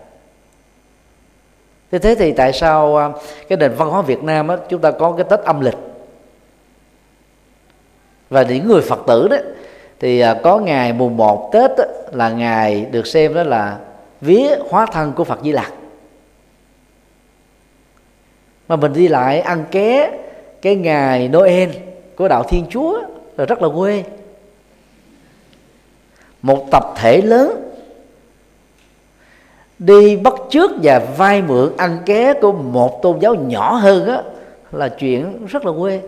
Thế thế thì tại sao à, cái nền văn hóa Việt Nam á, chúng ta có cái Tết âm lịch? Và những người Phật tử đó thì à, có ngày mùng 1 Tết đó, là ngày được xem đó là vía hóa thân của Phật Di Lặc. Mà mình đi lại ăn ké cái ngày Noel của đạo Thiên Chúa là rất là quê. Một tập thể lớn đi bắt trước và vay mượn ăn ké của một tôn giáo nhỏ hơn á, là chuyện rất là quê.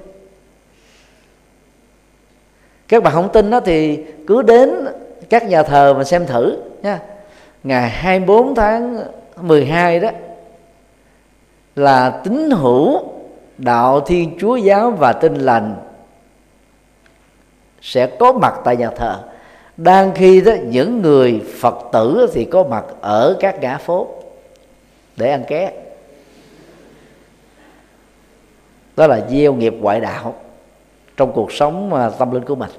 Các bạn không tin đó thì cứ đến các nhà thờ mà xem thử nha. Ngày 24 tháng 12 đó, là tín hữu đạo thiên chúa giáo và tin lành sẽ có mặt tại nhà thờ đang khi đó, những người phật tử thì có mặt ở các ngã phố để ăn ké. Đó là gieo nghiệp ngoại đạo trong cuộc sống à, tâm linh của mình.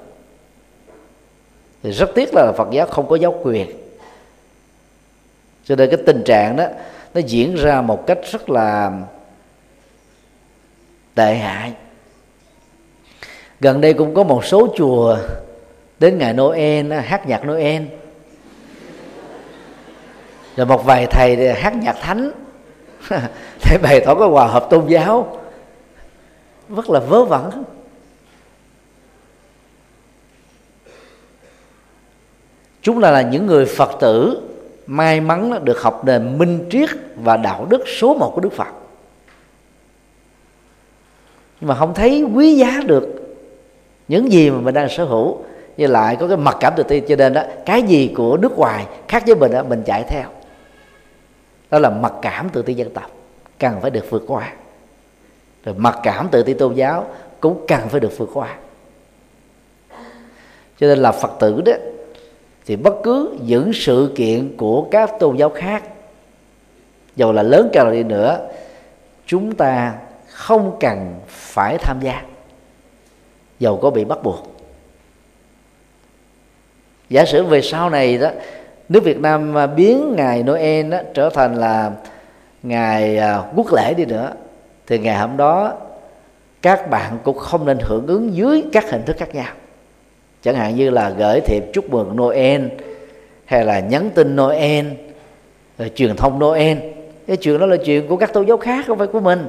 Thì rất tiếc là phật giáo không có giáo quyền. Cho nên cái tình trạng đó, nó diễn ra một cách rất là tệ hại. Gần đây cũng có một số chùa đến ngày Noel hát nhạc Noel. Rồi một vài thầy hát nhạc thánh. Để bày tỏ cái hòa hợp tôn giáo. Rất là vớ vẩn. Chúng ta là những người phật tử may mắn được học nền minh triết và đạo đức số một của đức phật. Nhưng mà không thấy quý giá được những gì mà mình đang sở hữu như lại có cái mặc cảm tự ti cho nên đó, cái gì của nước ngoài khác với mình đó mình chạy theo. Đó là mặc cảm tự ti dân tộc cần phải được vượt qua. Rồi mặc cảm tự ti tôn giáo cũng cần phải được vượt qua. Cho nên là phật tử đó, thì bất cứ những sự kiện của các tôn giáo khác, dù là lớn cao đi nữa, chúng ta không cần phải tham gia. Dầu có bị bắt buộc giả sử về sau này đó nước Việt Nam à, biến ngày Noel đó, trở thành là ngày à, quốc lễ đi nữa thì ngày hôm đó các bạn cũng không nên hưởng ứng dưới các hình thức khác nhau. Chẳng hạn như là gửi thiệp chúc mừng Noel hay là nhắn tin Noel rồi truyền thông Noel. Cái chuyện đó là chuyện của các tôn giáo khác không phải của mình.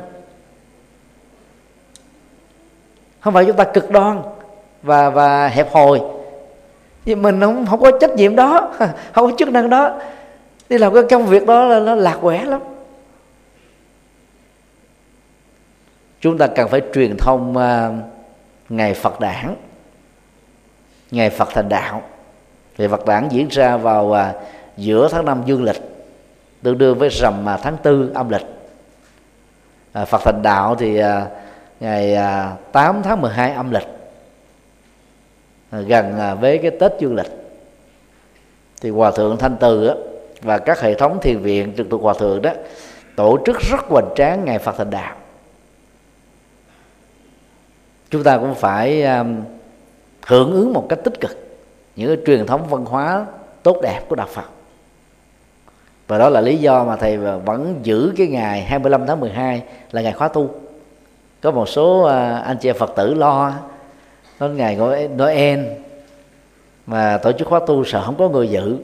Không phải chúng ta cực đoan và và hẹp hòi vì mình không không có trách nhiệm đó không có chức năng đó. Đi làm cái công việc đó là nó lạc quẻ lắm. Chúng ta cần phải truyền thông uh, ngày Phật đản ngày Phật thành đạo. Thì Phật đản diễn ra vào uh, giữa tháng năm dương lịch tương đương với rằm uh, tháng tư âm lịch. Uh, Phật thành đạo thì uh, ngày à, 8 tháng 12 âm lịch. À, gần à, với cái Tết dương lịch. Thì hòa thượng thanh từ á, và các hệ thống thiền viện trực thuộc hòa thượng đó tổ chức rất hoành tráng ngày Phật thành đạo. Chúng ta cũng phải um, hưởng ứng một cách tích cực những cái truyền thống văn hóa tốt đẹp của đạo Phật. Và đó là lý do mà thầy vẫn giữ cái ngày 25 tháng 12 là ngày khóa tu. Có một số anh chị phật tử lo đến ngày noel. Mà tổ chức khóa tu sợ không có người dự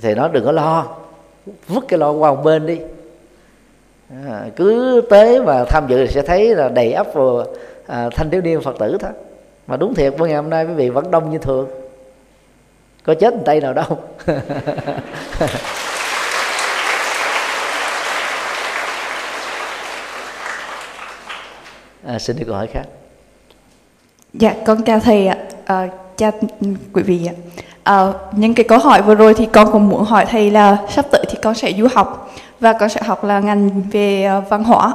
thì nó đừng có lo. Vứt cái lo qua một bên đi. À, cứ tế mà tham dự thì sẽ thấy là đầy ắp vào à, thanh thiếu niên phật tử thôi. Mà đúng thiệt với ngày hôm nay quý vị vẫn đông như thường. Có chết tay nào đâu. À, xin đi câu hỏi khác dạ con chào thầy ạ. À, chào quý vị ạ. À, những cái câu hỏi vừa rồi thì con cũng muốn hỏi thầy là sắp tới thì con sẽ du học và con sẽ học là ngành về uh, văn hóa.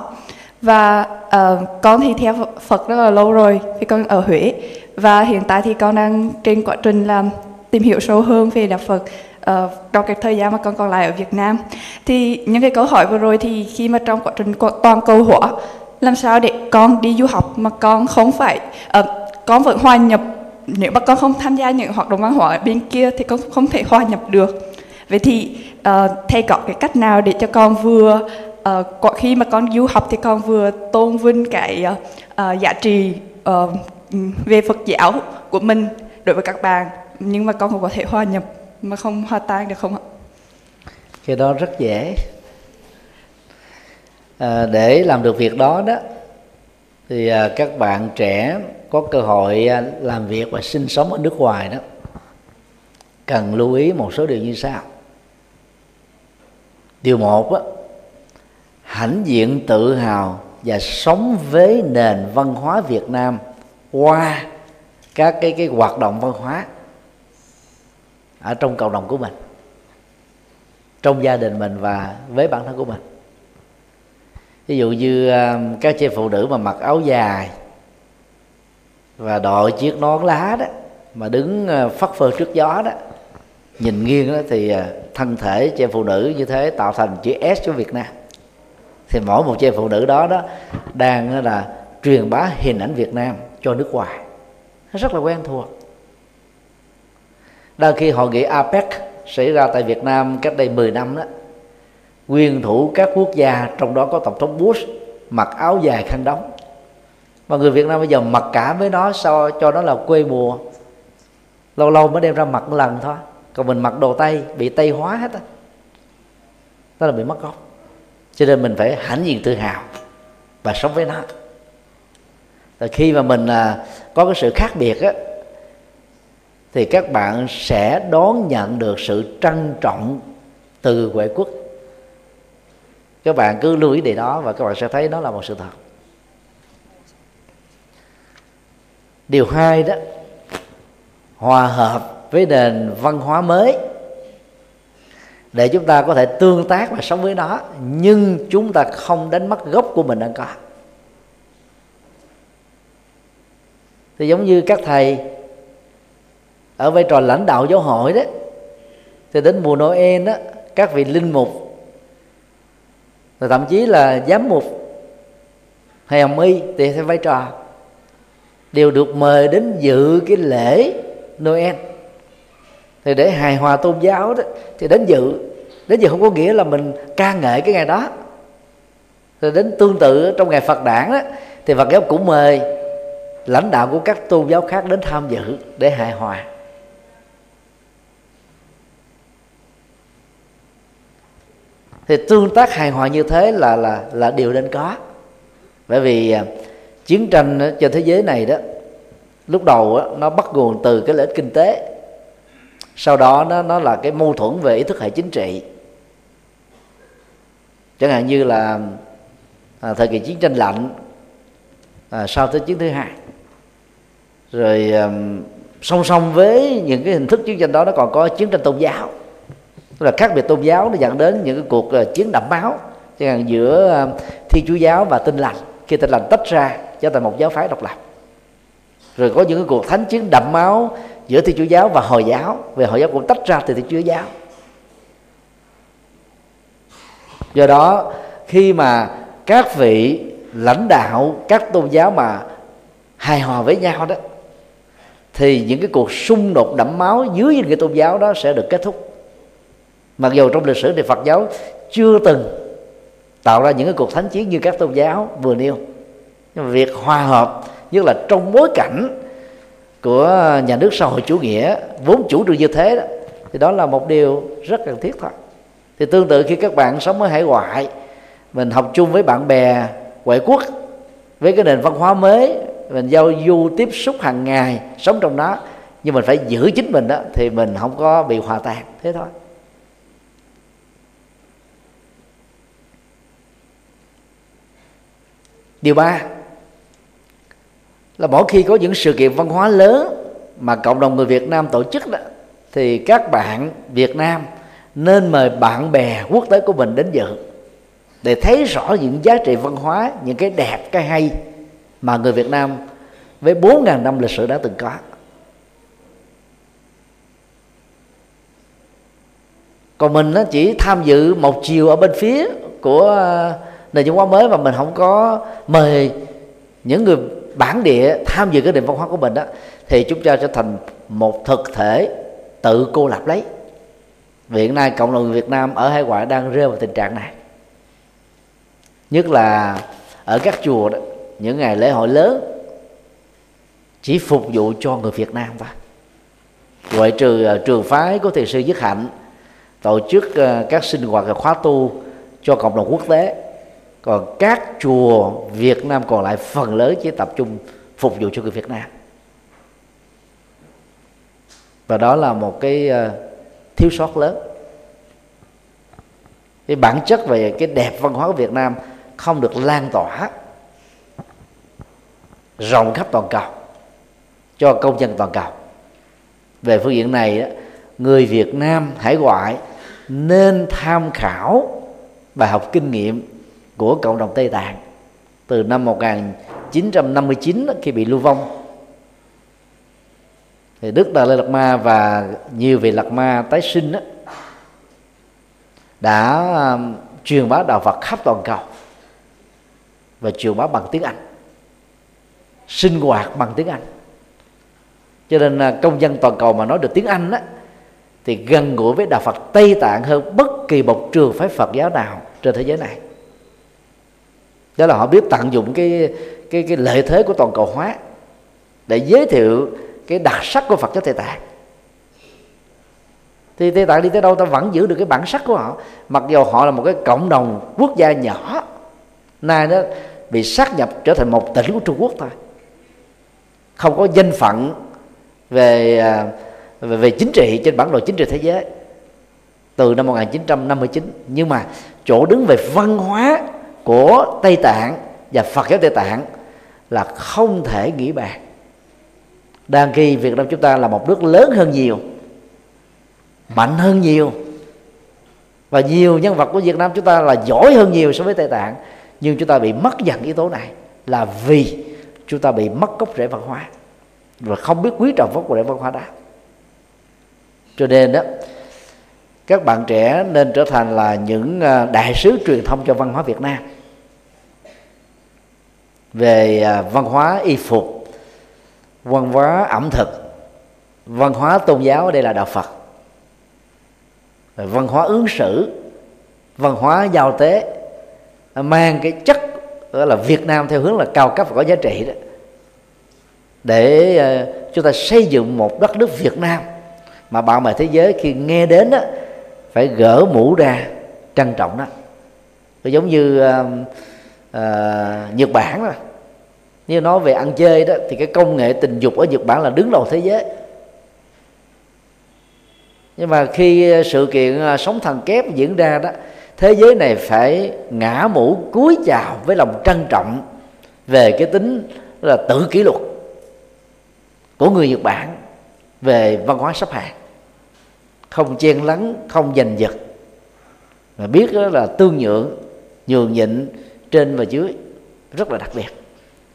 Và uh, con thì theo Phật rất là lâu rồi vì con ở Huế. Và hiện tại thì con đang trên quá trình làm tìm hiểu sâu hơn về đạo Phật uh, trong cái thời gian mà con còn lại ở Việt Nam. Thì những cái câu hỏi vừa rồi thì khi mà trong quá trình toàn cầu hóa làm sao để con đi du học mà con không phải uh, con vẫn hòa nhập. Nếu mà con không tham gia những hoạt động văn hóa ở bên kia thì con không thể hòa nhập được. Vậy thì uh, thầy có cái cách nào để cho con vừa uh, khi mà con du học thì con vừa tôn vinh cái uh, uh, giá trị uh, về Phật giáo của mình đối với các bạn nhưng mà con cũng có thể hòa nhập mà không hòa tan được không ạ? Cái đó rất dễ. À, để làm được việc đó đó thì à, các bạn trẻ có cơ hội à, làm việc và sinh sống ở nước ngoài đó, cần lưu ý một số điều như sau. Điều một á, hãnh diện tự hào và sống với nền văn hóa Việt Nam qua các cái cái hoạt động văn hóa ở trong cộng đồng của mình, trong gia đình mình và với bản thân của mình ví dụ như ờ, các chị phụ nữ mà mặc áo dài và đội chiếc nón lá đó, mà đứng ờ, phất phơ trước gió đó, nhìn nghiêng đó thì ờ, thân thể chị phụ nữ như thế tạo thành chữ S của Việt Nam. Thì mỗi một chị phụ nữ đó đó đang là truyền bá hình ảnh Việt Nam cho nước ngoài. Nó rất là quen thuộc. Đang khi hội nghị APEC xảy ra tại Việt Nam cách đây 10 năm đó quyền thủ các quốc gia, trong đó có tổng thống Bush, mặc áo dài khăn đóng. Mà người Việt Nam bây giờ mặc cả với nó, so cho nó là quê mùa. Lâu lâu mới đem ra mặc một lần thôi. Còn mình mặc đồ tây, bị tây hóa hết á. Đó là bị mất gốc. Cho nên mình phải hãnh diện tự hào và sống với nó. Rồi khi mà mình à, có cái sự khác biệt á, thì các bạn sẽ đón nhận được sự trân trọng từ huệ quốc các bạn cứ lưu ý điều đó và các bạn sẽ thấy nó là một sự thật. Điều hai đó, hòa hợp với nền văn hóa mới để chúng ta có thể tương tác và sống với nó, nhưng chúng ta không đánh mất gốc của mình đang có. Thì giống như các thầy ở vai trò lãnh đạo giáo hội đó, thì đến mùa Noel đó, các vị linh mục rồi thậm chí là giám mục hay hồng y thì theo vai trò. Đều được mời đến dự cái lễ Noel. Thì để hài hòa tôn giáo đó, thì đến dự. Đến dự không có nghĩa là mình ca ngợi cái ngày đó. Rồi đến tương tự trong ngày Phật đản đó, thì Phật giáo cũng mời lãnh đạo của các tôn giáo khác đến tham dự để hài hòa. Thì tương tác hài hòa như thế là là là điều nên có. Bởi vì à, chiến tranh trên thế giới này đó lúc đầu đó, nó bắt nguồn từ cái lợi ích kinh tế. Sau đó nó nó là cái mâu thuẫn về ý thức hệ chính trị. Chẳng hạn như là à, thời kỳ chiến tranh lạnh à, sau thế chiến thứ hai. Rồi à, song song với những cái hình thức chiến tranh đó nó còn có chiến tranh tôn giáo là khác biệt tôn giáo nó dẫn đến những cái cuộc ờ, chiến đẫm máu, chẳng hạn giữa ờ, thiên chúa giáo và tinh lành. Khi tinh lành tách ra, trở thành một giáo phái độc lập. Rồi có những cái cuộc thánh chiến đẫm máu giữa thiên chúa giáo và hồi giáo. Về hồi giáo cũng tách ra từ thiên chúa giáo. Do đó, khi mà các vị lãnh đạo, các tôn giáo mà hài hòa với nhau đó, thì những cái cuộc xung đột đẫm máu dưới những cái tôn giáo đó sẽ được kết thúc mặc dù trong lịch sử thì Phật giáo chưa từng tạo ra những cái cuộc thánh chiến như các tôn giáo vừa nêu, nhưng mà việc hòa hợp, nhất là trong bối cảnh của nhà nước xã hội chủ nghĩa, vốn chủ trương như thế đó, thì đó là một điều rất cần thiết thôi. Thì tương tự khi các bạn sống ở hải ngoại, mình học chung với bạn bè ngoại quốc, với cái nền văn hóa mới, mình giao du tiếp xúc hàng ngày, sống trong đó, nhưng mình phải giữ chính mình đó, thì mình không có bị hòa tan, thế thôi. Điều ba là mỗi khi có những sự kiện văn hóa lớn mà cộng đồng người Việt Nam tổ chức đó, thì các bạn Việt Nam nên mời bạn bè quốc tế của mình đến dự để thấy rõ những giá trị văn hóa, những cái đẹp, cái hay mà người Việt Nam với 4.000 năm lịch sử đã từng có. Còn mình nó chỉ tham dự một chiều ở bên phía của nền văn hóa mới mà mình không có mời những người bản địa tham dự cái nền văn hóa của mình đó thì chúng ta sẽ thành một thực thể tự cô lập lấy. Hiện nay cộng đồng Việt Nam ở hải ngoại đang rơi vào tình trạng này. Nhất là ở các chùa đó những ngày lễ hội lớn chỉ phục vụ cho người Việt Nam thôi. Ngoại trừ uh, trường phái của thiền sư Dứt Hạnh tổ chức uh, các sinh hoạt và khóa tu cho cộng đồng quốc tế còn các chùa Việt Nam còn lại phần lớn chỉ tập trung phục vụ cho người Việt Nam. Và đó là một cái ờ, thiếu sót lớn. Cái bản chất về cái đẹp văn hóa của Việt Nam không được lan tỏa rộng khắp toàn cầu, cho công dân toàn cầu. Về phương diện này người Việt Nam hải ngoại nên tham khảo bài học kinh nghiệm của cộng đồng Tây Tạng. Từ năm 1959 khi bị lưu vong thì Đức Đà Lê Lạt Ma và nhiều vị Lạt Ma tái sinh đó, đã um, truyền bá đạo Phật khắp toàn cầu và truyền bá bằng tiếng Anh sinh hoạt bằng tiếng Anh. Cho nên à, công dân toàn cầu mà nói được tiếng Anh đó, thì gần gũi với đạo Phật Tây Tạng hơn bất kỳ một trường phái Phật giáo nào trên thế giới này đó là họ biết tận dụng cái cái cái lợi thế của toàn cầu hóa để giới thiệu cái đặc sắc của Phật giáo Tây Tạng. Thì Tây Tạng đi tới đâu ta vẫn giữ được cái bản sắc của họ. Mặc dù họ là một cái cộng đồng quốc gia nhỏ nay nó bị sát nhập trở thành một tỉnh của Trung Quốc thôi. Không có danh phận về à, về, về chính trị trên bản đồ chính trị thế giới. Từ năm 1959 nhưng mà chỗ đứng về văn hóa của Tây Tạng và Phật giáo Tây Tạng là không thể nghĩ bàn. Đang khi Việt Nam chúng ta là một nước lớn hơn nhiều, mạnh hơn nhiều, và nhiều nhân vật của Việt Nam chúng ta là giỏi hơn nhiều so với Tây Tạng. Nhưng chúng ta bị mất dần yếu tố này là vì chúng ta bị mất gốc rễ văn hóa và không biết quý trọng gốc rễ văn hóa đó. Cho nên đó các bạn trẻ nên trở thành là những à, đại sứ truyền thông cho văn hóa Việt Nam. Về à, văn hóa y phục, văn hóa ẩm thực, văn hóa tôn giáo, đây là đạo Phật. Văn hóa ứng xử, văn hóa giao tế à, mang cái chất đó là Việt Nam theo hướng là cao cấp và có giá trị đó. Để chúng ta xây dựng một đất nước Việt Nam mà bạn bè thế giới khi nghe đến đó phải gỡ mũ ra trân trọng đó giống như uh, uh, Nhật Bản đó. Như nói về ăn chơi đó thì cái công nghệ tình dục ở Nhật Bản là đứng đầu thế giới. Nhưng mà khi sự kiện à, sống thần kép diễn ra đó thế giới này phải ngã mũ cúi chào với lòng trân trọng về cái tính là tự kỷ luật của người Nhật Bản về văn hóa sắp hàng không chen lấn không giành giật. Mà biết đó là tương nhượng nhường nhịn trên và dưới rất là đặc biệt.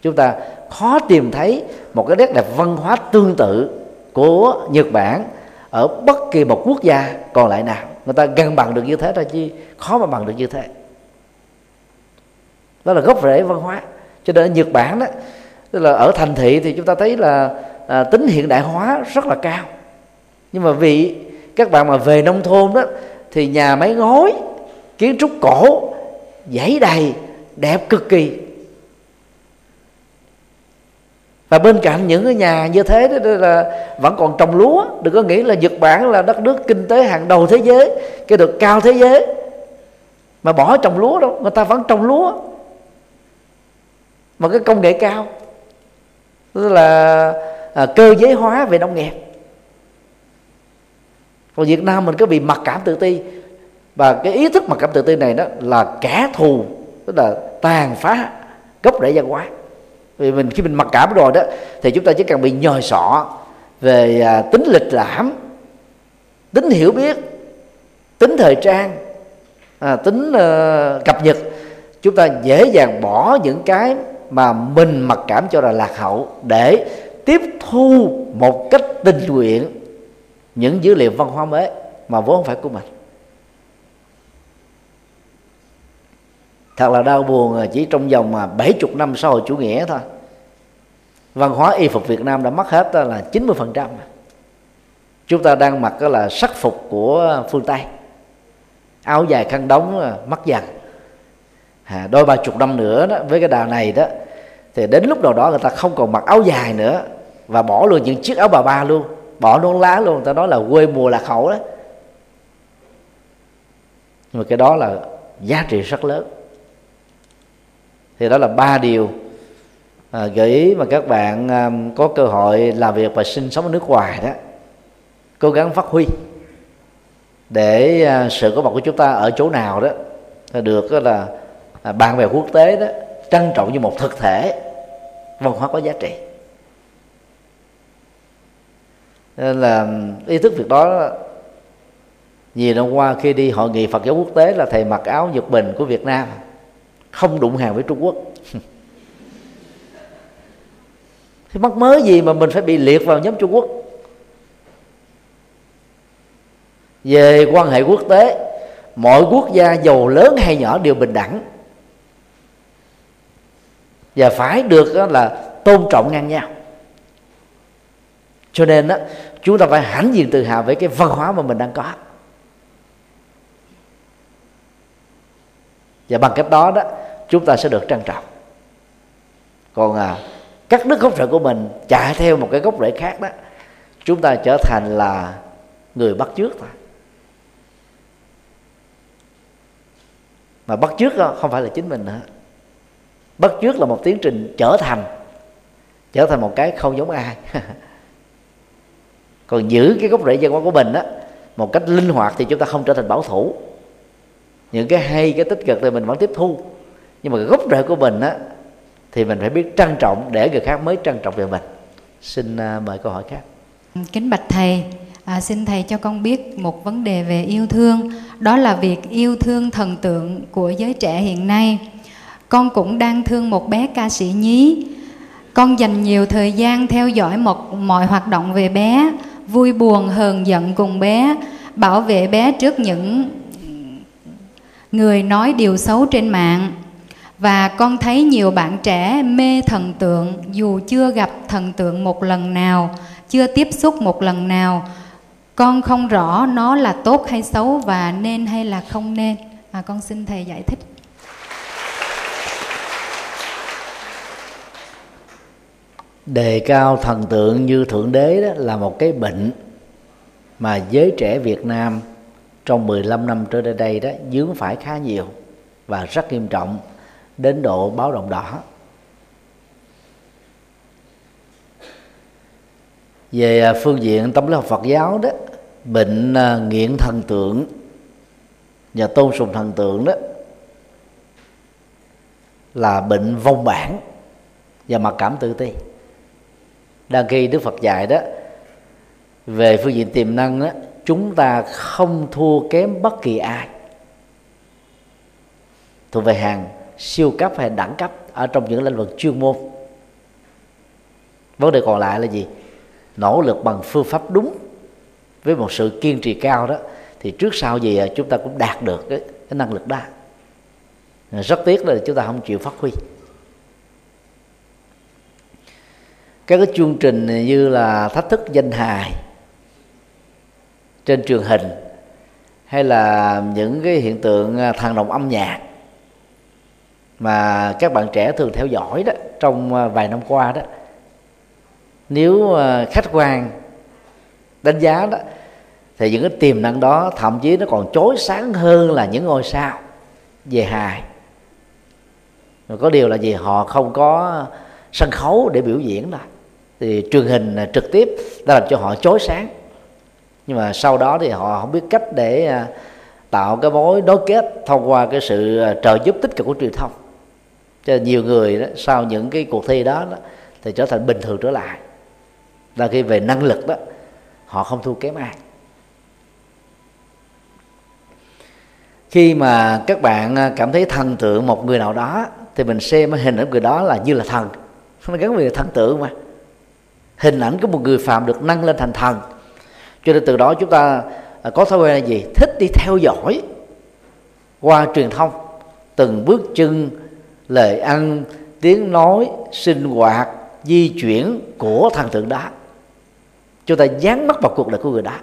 Chúng ta khó tìm thấy một cái nét đẹp văn hóa tương tự của Nhật Bản ở bất kỳ một quốc gia còn lại nào. Người ta gần bằng được như thế thôi chứ khó mà bằng được như thế. Đó là gốc rễ văn hóa. Cho nên ở Nhật Bản đó tức là ở thành thị thì chúng ta thấy là à, tính hiện đại hóa rất là cao. Nhưng mà vì các bạn mà về nông thôn đó thì nhà máy ngói kiến trúc cổ dãy đầy đẹp cực kỳ. Và bên cạnh những cái nhà như thế đó là vẫn còn trồng lúa. Đừng có nghĩ là Nhật Bản là đất nước kinh tế hàng đầu thế giới cái được cao thế giới. Mà bỏ trồng lúa đâu người ta vẫn trồng lúa. Mà cái công nghệ cao tức là à, cơ giới hóa về nông nghiệp còn Việt Nam mình có bị mặc cảm tự ti. Và cái ý thức mặc cảm tự ti này đó là kẻ thù tức là tàn phá gốc rễ văn hóa. Vì mình khi mình mặc cảm rồi đó thì chúng ta chỉ cần bị nhòi sọ về à, tính lịch lãm tính hiểu biết tính thời trang à, tính uh, cập nhật chúng ta dễ dàng bỏ những cái mà mình mặc cảm cho là lạc hậu để tiếp thu một cách tình nguyện những dữ liệu văn hóa mới mà vốn không phải của mình. Thật là đau buồn à, chỉ trong vòng mà 70 năm xã hội chủ nghĩa thôi. Văn hóa y phục Việt Nam đã mất hết là 90 phần trăm. Chúng ta đang mặc đó là sắc phục của phương Tây. Áo dài khăn đóng à, mất dần à, đôi ba chục năm nữa đó với cái đà này đó thì đến lúc nào đó người ta không còn mặc áo dài nữa và bỏ luôn những chiếc áo bà ba luôn bỏ nón lá luôn người ta nói là quê mùa lạc hậu đó. Nhưng mà cái đó là giá trị rất lớn. Thì đó là ba điều à, gợi ý mà các bạn à, có cơ hội làm việc và sinh sống ở nước ngoài đó. Cố gắng phát huy để à, sự có mặt của chúng ta ở chỗ nào đó được đó là à, bạn bè quốc tế đó trân trọng như một thực thể văn hóa có giá trị. Nên là ý thức việc đó nhiều năm qua khi đi hội nghị Phật giáo quốc tế là thầy mặc áo Nhật Bình của Việt Nam, không đụng hàng với Trung Quốc. Thì mắc mới gì mà mình phải bị liệt vào nhóm Trung Quốc? Về quan hệ quốc tế, mọi quốc gia, giàu lớn hay nhỏ đều bình đẳng. Và phải được là tôn trọng ngang nhau. Cho nên đó chúng ta phải hãnh diện tự hào với cái văn hóa mà mình đang có. Và bằng cách đó đó chúng ta sẽ được trân trọng. Còn à, cắt đứt gốc rễ của mình chạy theo một cái gốc rễ khác đó chúng ta trở thành là người bắt chước thôi. Mà bắt chước đó không phải là chính mình nữa. Bắt chước là một tiến trình trở thành trở thành một cái không giống ai. còn giữ cái gốc rễ văn hóa của mình á một cách linh hoạt thì chúng ta không trở thành bảo thủ. Những cái hay cái tích cực thì mình vẫn tiếp thu. Nhưng mà gốc rễ của mình á thì mình phải biết trân trọng để người khác mới trân trọng về mình. Xin à, mời câu hỏi khác. Kính bạch thầy à, xin thầy cho con biết một vấn đề về yêu thương. Đó là việc yêu thương thần tượng của giới trẻ hiện nay. Con cũng đang thương một bé ca sĩ nhí. Con dành nhiều thời gian theo dõi một mọi hoạt động về bé vui buồn hờn giận cùng bé bảo vệ bé trước những người nói điều xấu trên mạng. Và con thấy nhiều bạn trẻ mê thần tượng dù chưa gặp thần tượng một lần nào chưa tiếp xúc một lần nào con không rõ nó là tốt hay xấu và nên hay là không nên. À, con xin thầy giải thích. Đề cao thần tượng như thượng đế đó là một cái bệnh mà giới trẻ Việt Nam trong 15 năm trở lại đây đó dướng phải khá nhiều và rất nghiêm trọng đến độ báo động đỏ. Về à, phương diện tâm lý học Phật giáo đó, bệnh à, nghiện thần tượng và tôn sùng thần tượng đó là bệnh vong bản và mặc cảm tự ti đang khi đức phật dạy đó về phương diện tiềm năng đó, chúng ta không thua kém bất kỳ ai. Thuộc về hàng siêu cấp hay đẳng cấp ở trong những lĩnh vực chuyên môn. Vấn đề còn lại là gì? Nỗ lực bằng phương pháp đúng với một sự kiên trì cao đó thì trước sau gì à, chúng ta cũng đạt được cái, cái năng lực đó. Rất tiếc là chúng ta không chịu phát huy. Các cái chương trình như là thách thức danh hài trên truyền hình, hay là những cái hiện tượng à, thằng đồng âm nhạc mà các bạn trẻ thường theo dõi đó trong à, vài năm qua đó. Nếu à, khách quan đánh giá đó, thì những cái tiềm năng đó thậm chí nó còn chói sáng hơn là những ngôi sao về hài. Mà có điều là gì họ không có sân khấu để biểu diễn đâu thì truyền hình trực tiếp đã làm cho họ chói sáng. Nhưng mà sau đó thì họ không biết cách để à, tạo cái mối đối kết thông qua cái sự à, trợ giúp tích cực của truyền thông. Cho nhiều người đó, sau những cái cuộc thi đó, đó thì trở thành bình thường trở lại. Là khi về năng lực đó họ không thua kém ai. Khi mà các bạn à, cảm thấy thần tượng một người nào đó thì mình xem hình ảnh người đó là như là thần. Nó gắn với thần tượng mà hình ảnh của một người phạm được nâng lên thành thần. Cho nên từ đó chúng ta à, có thói quen là gì? Thích đi theo dõi qua truyền thông từng bước chân lời ăn tiếng nói sinh hoạt di chuyển của thần tượng đó chúng ta dán mắt vào cuộc đời của người đó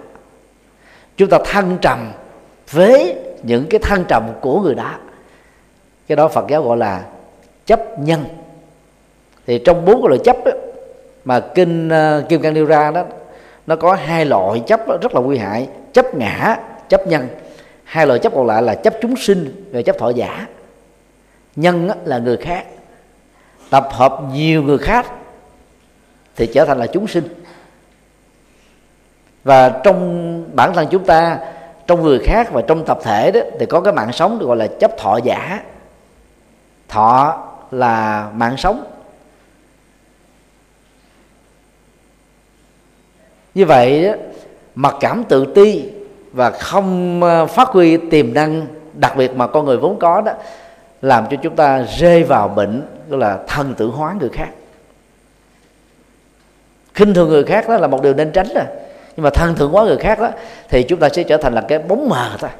chúng ta thăng trầm với những cái thăng trầm của người đó cái đó phật giáo gọi là chấp nhân. Thì trong bốn cái loại chấp ấy, mà kinh uh, kim cang nêu ra đó nó có hai loại chấp rất là nguy hại. Chấp ngã chấp nhân. Hai loại chấp còn lại là chấp chúng sinh và chấp thọ giả. Nhân là người khác. Tập hợp nhiều người khác thì trở thành là chúng sinh. Và trong bản thân chúng ta trong người khác và trong tập thể đó thì có cái mạng sống được gọi là chấp thọ giả. Thọ là mạng sống. Như vậy mặc cảm tự ti và không ờ, phát huy tiềm năng đặc biệt mà con người vốn có đó, làm cho chúng ta rơi vào bệnh, gọi là, thần tự hóa người khác. Khinh thường người khác đó là một điều nên tránh rồi. Nhưng mà thân thượng hóa người khác đó, thì chúng ta sẽ trở thành là cái bóng mờ thôi.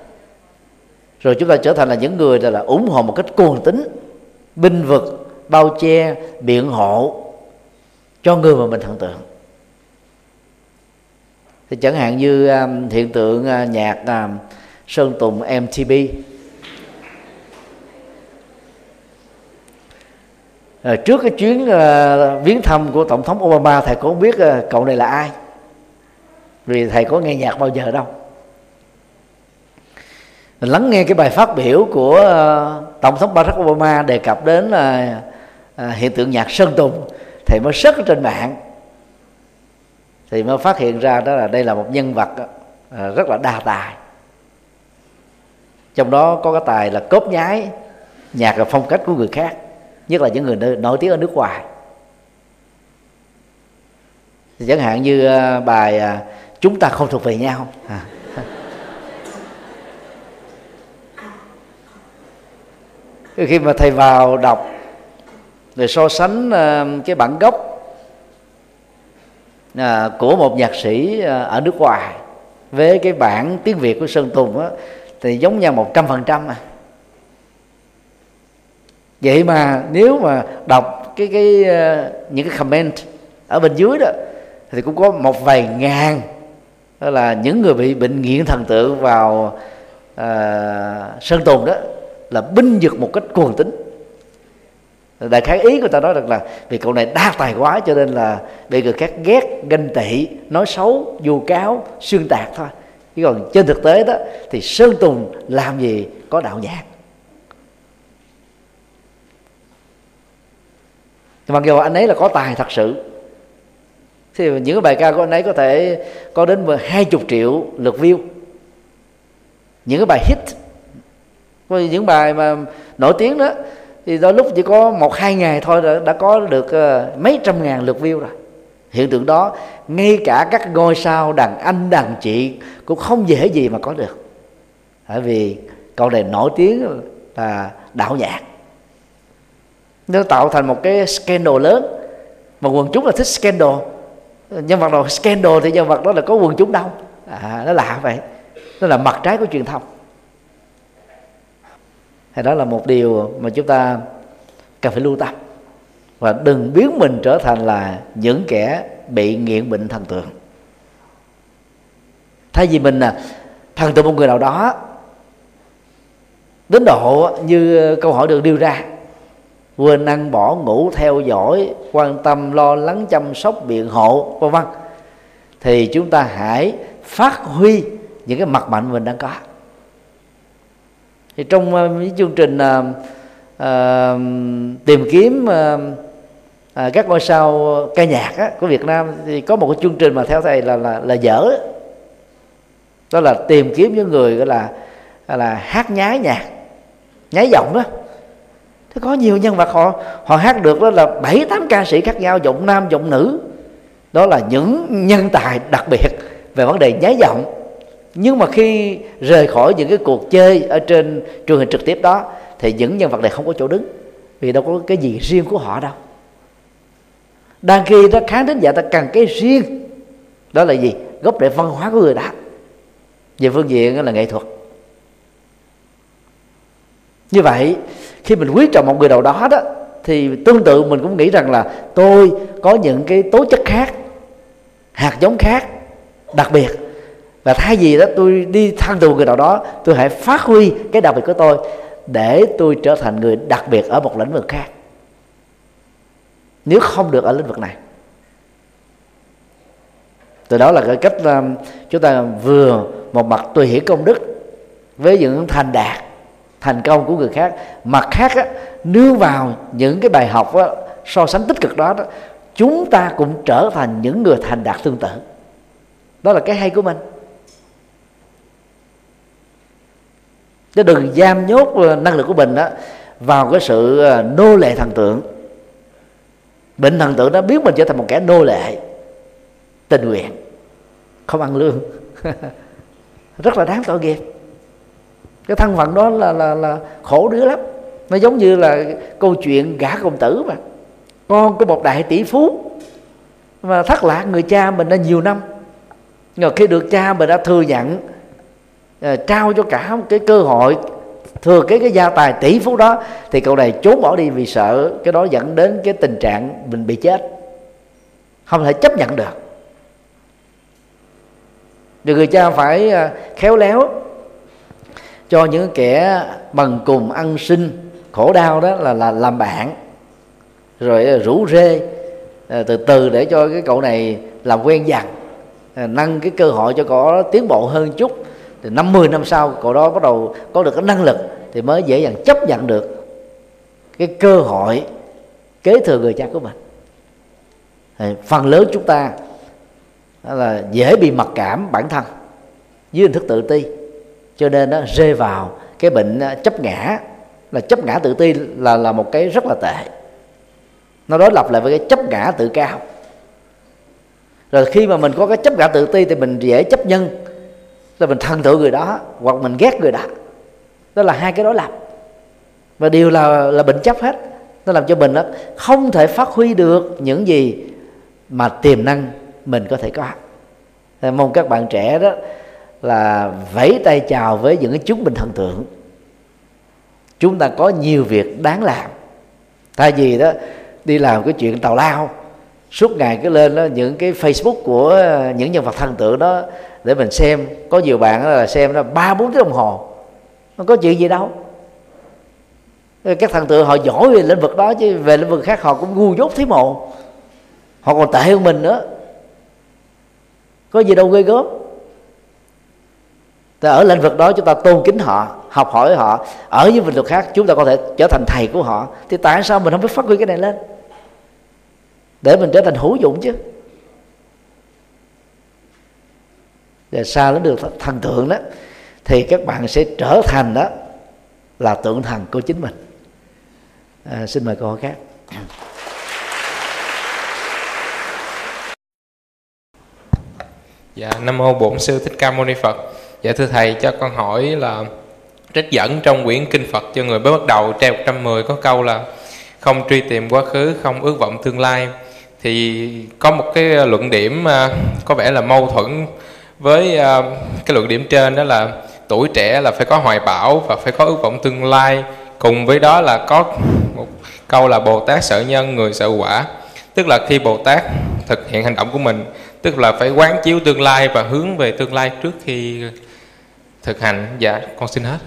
Rồi chúng ta trở thành là những người là ủng hộ một cách cuồng tính binh vực, bao che, biện hộ cho người mà mình thần tượng thì chẳng hạn như um, hiện tượng uh, nhạc um, sơn tùng mtb à, ờ, trước cái chuyến uh, viếng thăm của tổng thống obama thầy cũng biết uh, cậu này là ai? Vì thầy có nghe nhạc bao giờ đâu. Mình lắng nghe cái bài phát biểu của uh, tổng thống barack obama đề cập đến uh, uh, hiện tượng nhạc sơn tùng thầy mới search trên mạng thì mới phát hiện ra đó là đây là một nhân vật à, rất là đa tài. Trong đó có cái tài là cốt nhái, nhạc là phong cách của người khác, nhất là những người nổi tiếng ở nước ngoài. Thì chẳng hạn như à, bài à, chúng ta không thuộc về nhau à. khi mà thầy vào đọc, rồi so sánh cái bản gốc à, của một nhạc sĩ à, ở nước ngoài. Với cái bản tiếng việt của sơn tùng á, thì giống nhau một trăm phần trăm à. Vậy mà nếu mà đọc cái cái uh, những cái comment ở bên dưới đó thì cũng có một vài ngàn đó là những người bị bệnh nghiện thần tượng vào uh, sơn tùng đó là binh vực một cách cuồng tính đại khái ý của ta nói rằng là vì cậu này đa tài quá cho nên là bị người khác ghét, ganh tị, nói xấu, vu cáo, xuyên tạc thôi. Chứ còn trên thực tế đó, thì sơn tùng làm gì có đạo nhạc. Mặc dù anh ấy là có tài thật sự, thì những cái bài ca của anh ấy có thể có đến hai chục triệu lượt view. Những cái bài hit, những bài mà nổi tiếng đó thì đôi lúc chỉ có một hai ngày thôi đã, đã có được uh, mấy trăm ngàn lượt view rồi. Hiện tượng đó ngay cả các ngôi sao đàn anh đàn chị cũng không dễ gì mà có được. Bởi vì câu này nổi tiếng là đạo nhạc. Nó tạo thành một cái scandal lớn. Mà quần chúng là thích scandal. Nhân vật nào scandal thì nhân vật đó là có quần chúng đâu à, nó lạ vậy. Nó là mặt trái của truyền thông thì đó là một điều mà chúng ta cần phải lưu tâm. Và đừng biến mình trở thành là những kẻ bị nghiện bệnh thần tượng. Thay vì mình là thần tượng một người nào đó, đến độ như câu hỏi được đưa ra, quên ăn bỏ, ngủ theo dõi, quan tâm, lo lắng, chăm sóc, biện hộ, vân vân, thì chúng ta hãy phát huy những cái mặt mạnh mình đang có thì trong uh, chương trình uh, uh, tìm kiếm uh, à, các ngôi sao ca nhạc á, của Việt Nam thì có một cái chương trình mà theo thầy là là là dở. Đó là tìm kiếm những người gọi là là hát nhái nhạc nhái giọng đó. Thế có nhiều nhân vật họ họ hát được đó là bảy tám ca sĩ khác nhau giọng nam giọng nữ. Đó là những nhân tài đặc biệt về vấn đề nhái giọng nhưng mà khi rời khỏi những cái cuộc chơi ở trên truyền hình trực tiếp đó, thì những nhân vật này không có chỗ đứng, vì đâu có cái gì riêng của họ đâu. Đang khi đó khán thính giả ta cần cái riêng, đó là gì? Gốc rễ văn hóa của người đó. Về phương diện là nghệ thuật. Như vậy, khi mình quý trọng một người nào đó đó thì tương tự mình cũng nghĩ rằng là tôi có những cái tố chất khác, hạt giống khác, đặc biệt và thay vì đó tôi đi thăng tù người nào đó tôi hãy phát huy cái đặc biệt của tôi để tôi trở thành người đặc biệt ở một lĩnh vực khác. Nếu không được ở lĩnh vực này. Từ đó là cái cách um, chúng ta vừa một mặt tùy hiểu công đức với những thành đạt thành công của người khác. Mặt khác á, nương vào những cái bài học á, so sánh tích cực đó, đó chúng ta cũng trở thành những người thành đạt tương tự. Đó là cái hay của mình. Chứ đừng giam nhốt năng lực của mình đó vào cái sự à, nô lệ thần tượng. Bệnh thần tượng nó biến mình trở thành một kẻ nô lệ. Tình nguyện. Không ăn lương. Rất là đáng tội nghiệp. Cái thân phận đó là là là khổ đứa lắm. Nó giống như là câu chuyện gã công tử mà. Con của một đại tỷ phú. Mà thất lạc người cha mình đã nhiều năm. Rồi khi được cha mình đã thừa nhận Ờ, trao cho cả một cái cơ hội, thừa cái cái gia tài tỷ phú đó, thì cậu này trốn bỏ đi vì sợ cái đó dẫn đến cái tình trạng mình bị chết. Không thể chấp nhận được. Thì người cha phải ờ, khéo léo cho những kẻ bằng cùng ăn sinh khổ đau đó là là làm bạn, rồi ờ, rủ rê từ từ để cho cái cậu này làm quen dần nâng cái cơ hội cho cậu tiến bộ hơn chút thì năm 10 năm sau cậu đó bắt đầu có được cái năng lực thì mới dễ dàng chấp nhận được cái cơ hội, kế thừa người cha của mình. Thì phần lớn chúng ta là dễ bị mặc cảm bản thân dưới hình thức tự ti. Cho nên nó rơi vào cái bệnh à, chấp ngã, là chấp ngã tự ti là là một cái rất là tệ. Nó đối lập lại với cái chấp ngã tự cao. Rồi khi mà mình có cái chấp ngã tự ti thì mình dễ chấp nhân là mình thần tượng người đó, hoặc mình ghét người đó. Đó là hai cái đối lập và điều là là bệnh chấp hết. Nó làm cho mình đó không thể phát huy được những gì mà tiềm năng mình có thể có. Thì mong các bạn trẻ đó là vẫy tay chào với những cái chúng mình thần tượng. Chúng ta có nhiều việc đáng làm. Thay vì đó, đi làm cái chuyện tào lao, suốt ngày cứ lên đó những cái facebook của ờ, những nhân vật thần tượng đó để mình xem. Có nhiều bạn là xem nó ba, bốn tiếng đồng hồ. Nó có chuyện gì đâu. Các thần tượng họ giỏi về lĩnh vực đó, chứ về lĩnh vực khác họ cũng ngu dốt thế mộ họ còn tệ hơn mình nữa. Có gì đâu ghê gớm. Ta ở lĩnh vực đó, chúng ta tôn kính họ, học hỏi họ. Ở những lĩnh vực khác, chúng ta có thể trở thành thầy của họ. Thì tại sao mình không biết phát huy cái này lên? Để mình trở thành hữu dụng chứ. Và sao nó được thần tượng đó thì các bạn sẽ trở thành đó là tượng thần của chính mình. À, xin mời câu hỏi khác. Dạ nam mô bổn sư thích ca mâu ni phật. Dạ thưa thầy cho con hỏi là trích dẫn trong quyển kinh phật cho người mới bắt đầu trang 110 có câu là không truy tìm quá khứ không ước vọng tương lai. Thì có một cái luận điểm à, có vẻ là mâu thuẫn với uh, cái luận điểm trên đó là tuổi trẻ là phải có hoài bão và phải có ước vọng tương lai. Cùng với đó là có một câu là bồ tát sợ nhân người sợ quả. Tức là khi bồ tát thực hiện hành động của mình tức là phải quán chiếu tương lai và hướng về tương lai trước khi thực hành. Dạ con xin hết.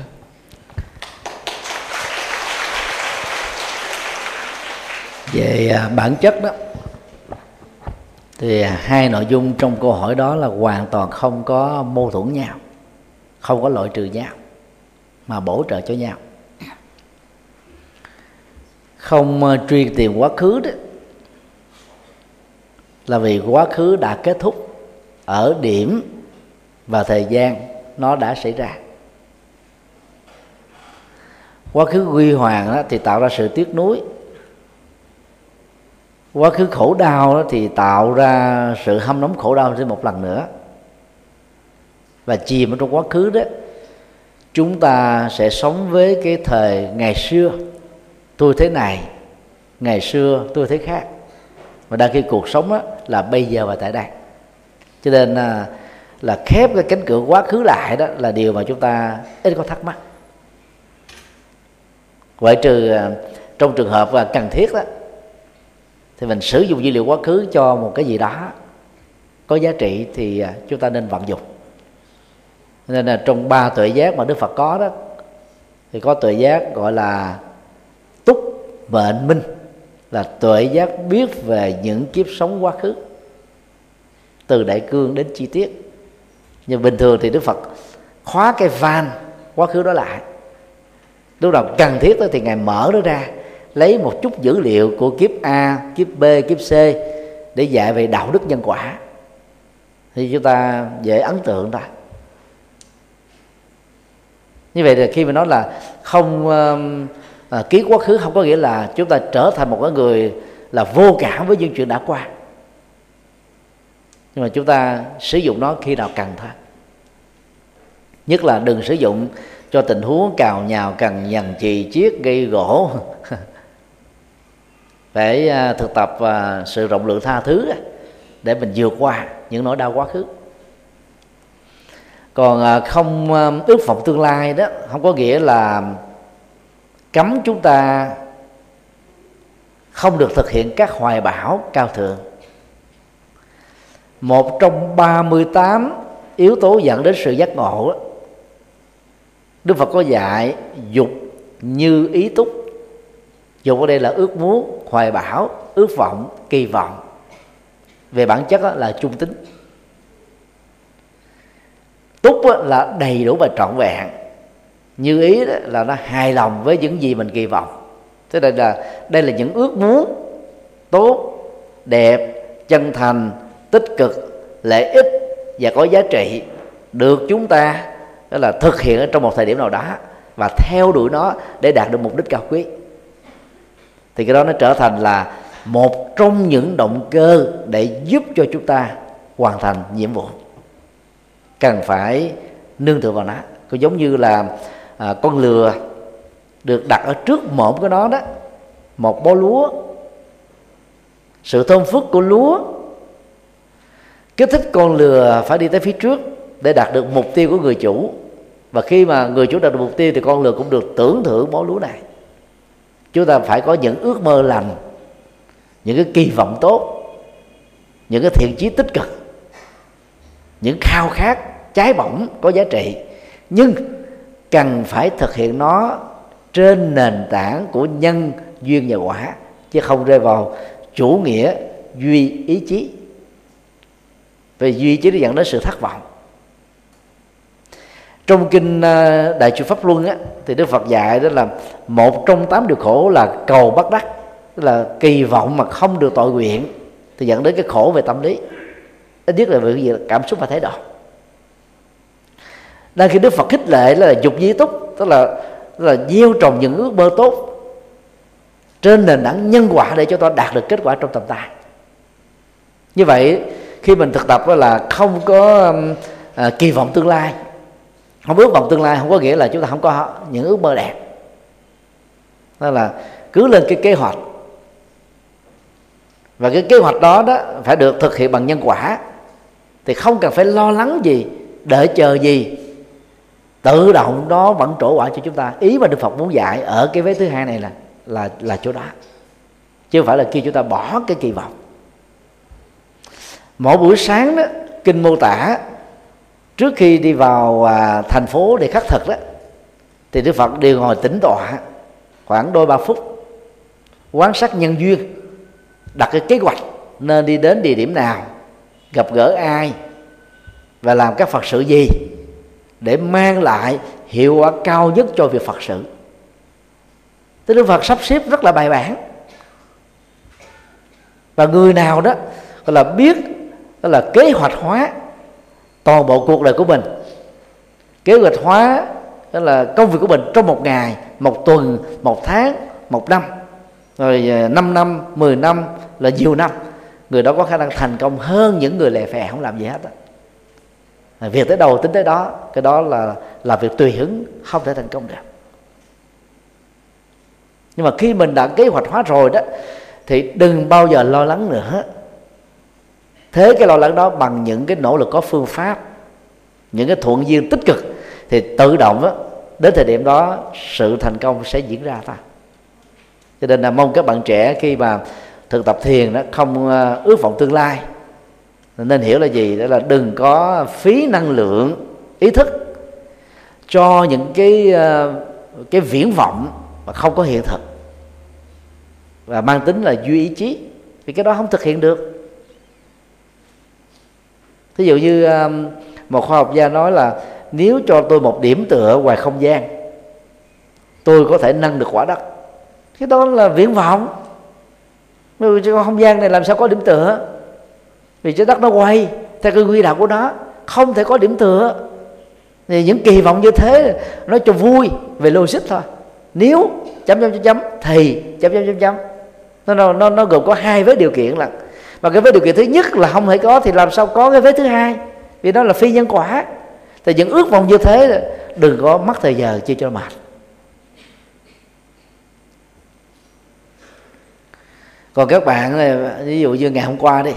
Về à, bản chất đó thì hai nội dung trong câu hỏi đó là hoàn toàn không có mâu thuẫn nhau, không có loại trừ nhau, mà bổ trợ cho nhau. Không ờ, truy tìm quá khứ đó là vì quá khứ đã kết thúc ở điểm và thời gian nó đã xảy ra. Quá khứ huy hoàng đó thì tạo ra sự tiếc nuối quá khứ khổ đau đó thì tạo ra sự hâm nóng khổ đau thêm một lần nữa. Và chìm ở trong quá khứ đó chúng ta sẽ sống với cái thời ngày xưa tôi thế này ngày xưa tôi thế khác. Và đa khi cuộc sống đó là bây giờ và tại đây. Cho nên là, là khép cái cánh cửa quá khứ lại đó là điều mà chúng ta ít có thắc mắc. Ngoại trừ à, trong trường hợp và cần thiết đó thì mình sử dụng dữ liệu quá khứ cho một cái gì đó có giá trị thì à, chúng ta nên vận dụng. Nên là trong ba tuệ giác mà đức phật có đó, thì có tuệ giác gọi là túc mệnh minh, là tuệ giác biết về những kiếp sống quá khứ, từ đại cương đến chi tiết. Nhưng bình thường thì đức phật khóa cái van quá khứ đó lại. Lúc nào cần thiết đó thì ngài mở nó ra lấy một chút dữ liệu của kiếp a kiếp b kiếp c để dạy về đạo đức nhân quả. Thì chúng ta dễ ấn tượng thôi như vậy thì khi mà nói là không um, à, ký quá khứ không có nghĩa là chúng ta trở thành một cái người là vô cảm với những chuyện đã qua. Nhưng mà chúng ta sử dụng nó khi nào cần thôi. Nhất là đừng sử dụng cho tình huống cào nhào cằn nhằn chì chiết gây gỗ. phải à, thực tập à, sự rộng lượng tha thứ để mình vượt qua những nỗi đau quá khứ. Còn à, không ước vọng tương lai đó không có nghĩa là cấm chúng ta không được thực hiện các hoài bão cao thượng. Một trong 38 yếu tố dẫn đến sự giác ngộ đó, Đức Phật có dạy dục như ý túc dục ở đây là ước muốn, hoài bão, ước vọng, kỳ vọng, về bản chất là trung tính. Túc là đầy đủ và trọn vẹn. Như ý đó là nó hài lòng với những gì mình kỳ vọng. Thế đây là đây là những ước muốn tốt, đẹp, chân thành, tích cực, lợi ích và có giá trị được chúng ta, đó là thực hiện ở trong một thời điểm nào đó và theo đuổi nó để đạt được mục đích cao quý thì cái đó nó trở thành là một trong những động cơ để giúp cho chúng ta hoàn thành nhiệm vụ. Cần phải nương tựa vào nó. Có giống như là à, con lừa được đặt ở trước mộm của nó đó. Một bó lúa. Sự thơm phức của lúa. Kích thích con lừa phải đi tới phía trước để đạt được mục tiêu của người chủ. Và khi mà người chủ đạt được mục tiêu thì con lừa cũng được tưởng thưởng bó lúa này chúng ta phải có những ước mơ lành, những cái kỳ vọng tốt, những cái thiện chí tích cực, những khao khát trái bỏng có giá trị. Nhưng cần phải thực hiện nó trên nền tảng của nhân duyên và quả, chứ không rơi vào chủ nghĩa duy ý chí. Vì duy ý chí nó dẫn đến sự thất vọng trong kinh à, đại chủ pháp luân á, thì đức phật dạy đó là một trong tám điều khổ là cầu bắt đắc tức là kỳ vọng mà không được tội nguyện thì dẫn đến cái khổ về tâm lý. Ít nhất là về cảm xúc và thái độ. Đang khi đức phật khích lệ là dục di túc tức là tức là gieo trồng những ước mơ tốt trên nền tảng nhân quả để cho ta đạt được kết quả trong tầm tay. Như vậy khi mình thực tập đó là không có à, kỳ vọng tương lai không ước vọng tương lai, không có nghĩa là chúng ta không có những ước mơ đẹp. Đó là cứ lên cái kế hoạch. Và cái kế hoạch đó đó phải được thực hiện bằng nhân quả. Thì không cần phải lo lắng gì, đợi chờ gì. Tự động đó vẫn trổ quả cho chúng ta. Ý mà đức phật muốn dạy ở cái vế thứ hai này là là là chỗ đó. Chứ không phải là khi chúng ta bỏ cái kỳ vọng. Mỗi buổi sáng đó, kinh mô tả trước khi đi vào à, thành phố để khắc thực đó thì đức phật đều ngồi tĩnh tọa khoảng đôi ba phút quan sát nhân duyên đặt cái kế hoạch nên đi đến địa điểm nào gặp gỡ ai và làm các phật sự gì để mang lại hiệu quả cao nhất cho việc phật sự. Thế Đức Phật sắp xếp rất là bài bản. Và người nào đó gọi là biết đó là kế hoạch hóa toàn bộ cuộc đời của mình. Kế hoạch hóa đó là công việc của mình trong một ngày, một tuần, một tháng, một năm. Rồi 5 năm 10 năm là nhiều năm. Người đó có khả năng thành công hơn những người lẻ phè không làm gì hết đó. À, việc tới đầu tính tới đó, cái đó là là việc tùy hứng, không thể thành công được. Nhưng mà khi mình đã kế hoạch hóa rồi đó, thì đừng bao giờ lo lắng nữa thế cái lo lắng đó bằng những cái nỗ lực có phương pháp những cái thuận duyên tích cực thì tự động đó, đến thời điểm đó sự thành công sẽ diễn ra ta. Cho nên là mong các bạn trẻ khi mà thực tập thiền đó không ờ, ước vọng tương lai. Nên hiểu là gì? Đó là đừng có phí năng lượng ý thức cho những cái ờ, cái viễn vọng mà không có hiện thực. Và mang tính là duy ý chí vì cái đó không thực hiện được ví dụ như um, một khoa học gia nói là nếu cho tôi một điểm tựa ngoài không gian, tôi có thể nâng được quả đất. Cái đó là viễn vọng. Vì không gian này làm sao có điểm tựa? Vì trái đất nó quay theo cái quy đạo của nó, không thể có điểm tựa. Thì những kỳ vọng như thế nó cho vui về logic thôi. Nếu chấm chấm chấm chấm thì chấm chấm chấm chấm. Nó nó nó gồm có hai với điều kiện là và cái vế điều kiện thứ nhất là không thể có thì làm sao có cái vế thứ hai? Vì đó là phi nhân quả. Thì những ước vọng như thế đừng có mất thời giờ chi cho mệt. Còn các bạn ờ, ví dụ như ngày hôm qua đi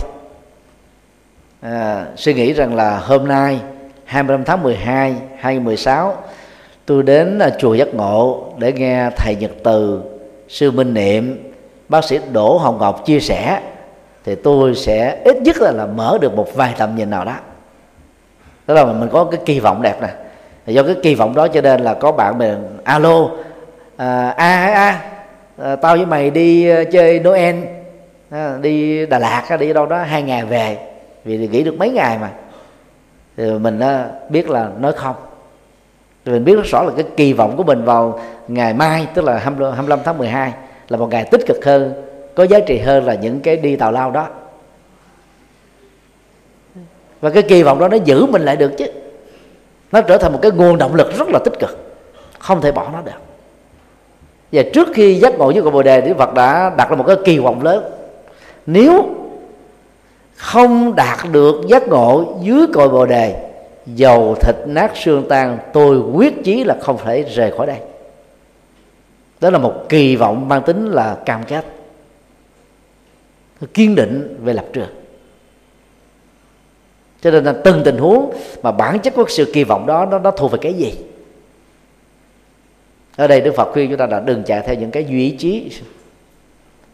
à, suy nghĩ rằng là hôm nay 25 tháng 12 2016 tôi đến à, chùa Giác Ngộ để nghe thầy Nhật Từ sư Minh Niệm bác sĩ Đỗ Hồng Ngọc chia sẻ thì tôi sẽ ít nhất là, là mở được một vài tầm nhìn nào đó. Tức là mình có cái kỳ vọng đẹp nè. Do cái kỳ vọng đó cho nên là có bạn mình alo à, a a à, tao với mày đi ờ, chơi noel à, đi đà lạt đi đâu đó hai ngày về. Vì nghỉ được mấy ngày mà. Thì mình à, biết là nói không. Thì mình biết rất rõ là cái kỳ vọng của mình vào ngày mai tức là 25 tháng 12 là một ngày tích cực hơn có giá trị hơn là những cái đi tào lao đó. Và cái kỳ vọng đó nó giữ mình lại được chứ. Nó trở thành một cái nguồn động lực rất là tích cực. Không thể bỏ nó được. Và trước khi giác ngộ với cội bồ đề đức phật đã đặt ra một cái kỳ vọng lớn. Nếu không đạt được giác ngộ dưới cội bồ đề, dầu thịt nát xương tan, tôi quyết chí là không thể rời khỏi đây. Đó là một kỳ vọng mang tính là cam kết kiên định về lập trường. Cho nên là từng tình huống mà bản chất của sự kỳ vọng đó nó, nó thuộc về cái gì? Ở đây đức phật khuyên chúng ta là đừng chạy theo những cái duy ý chí.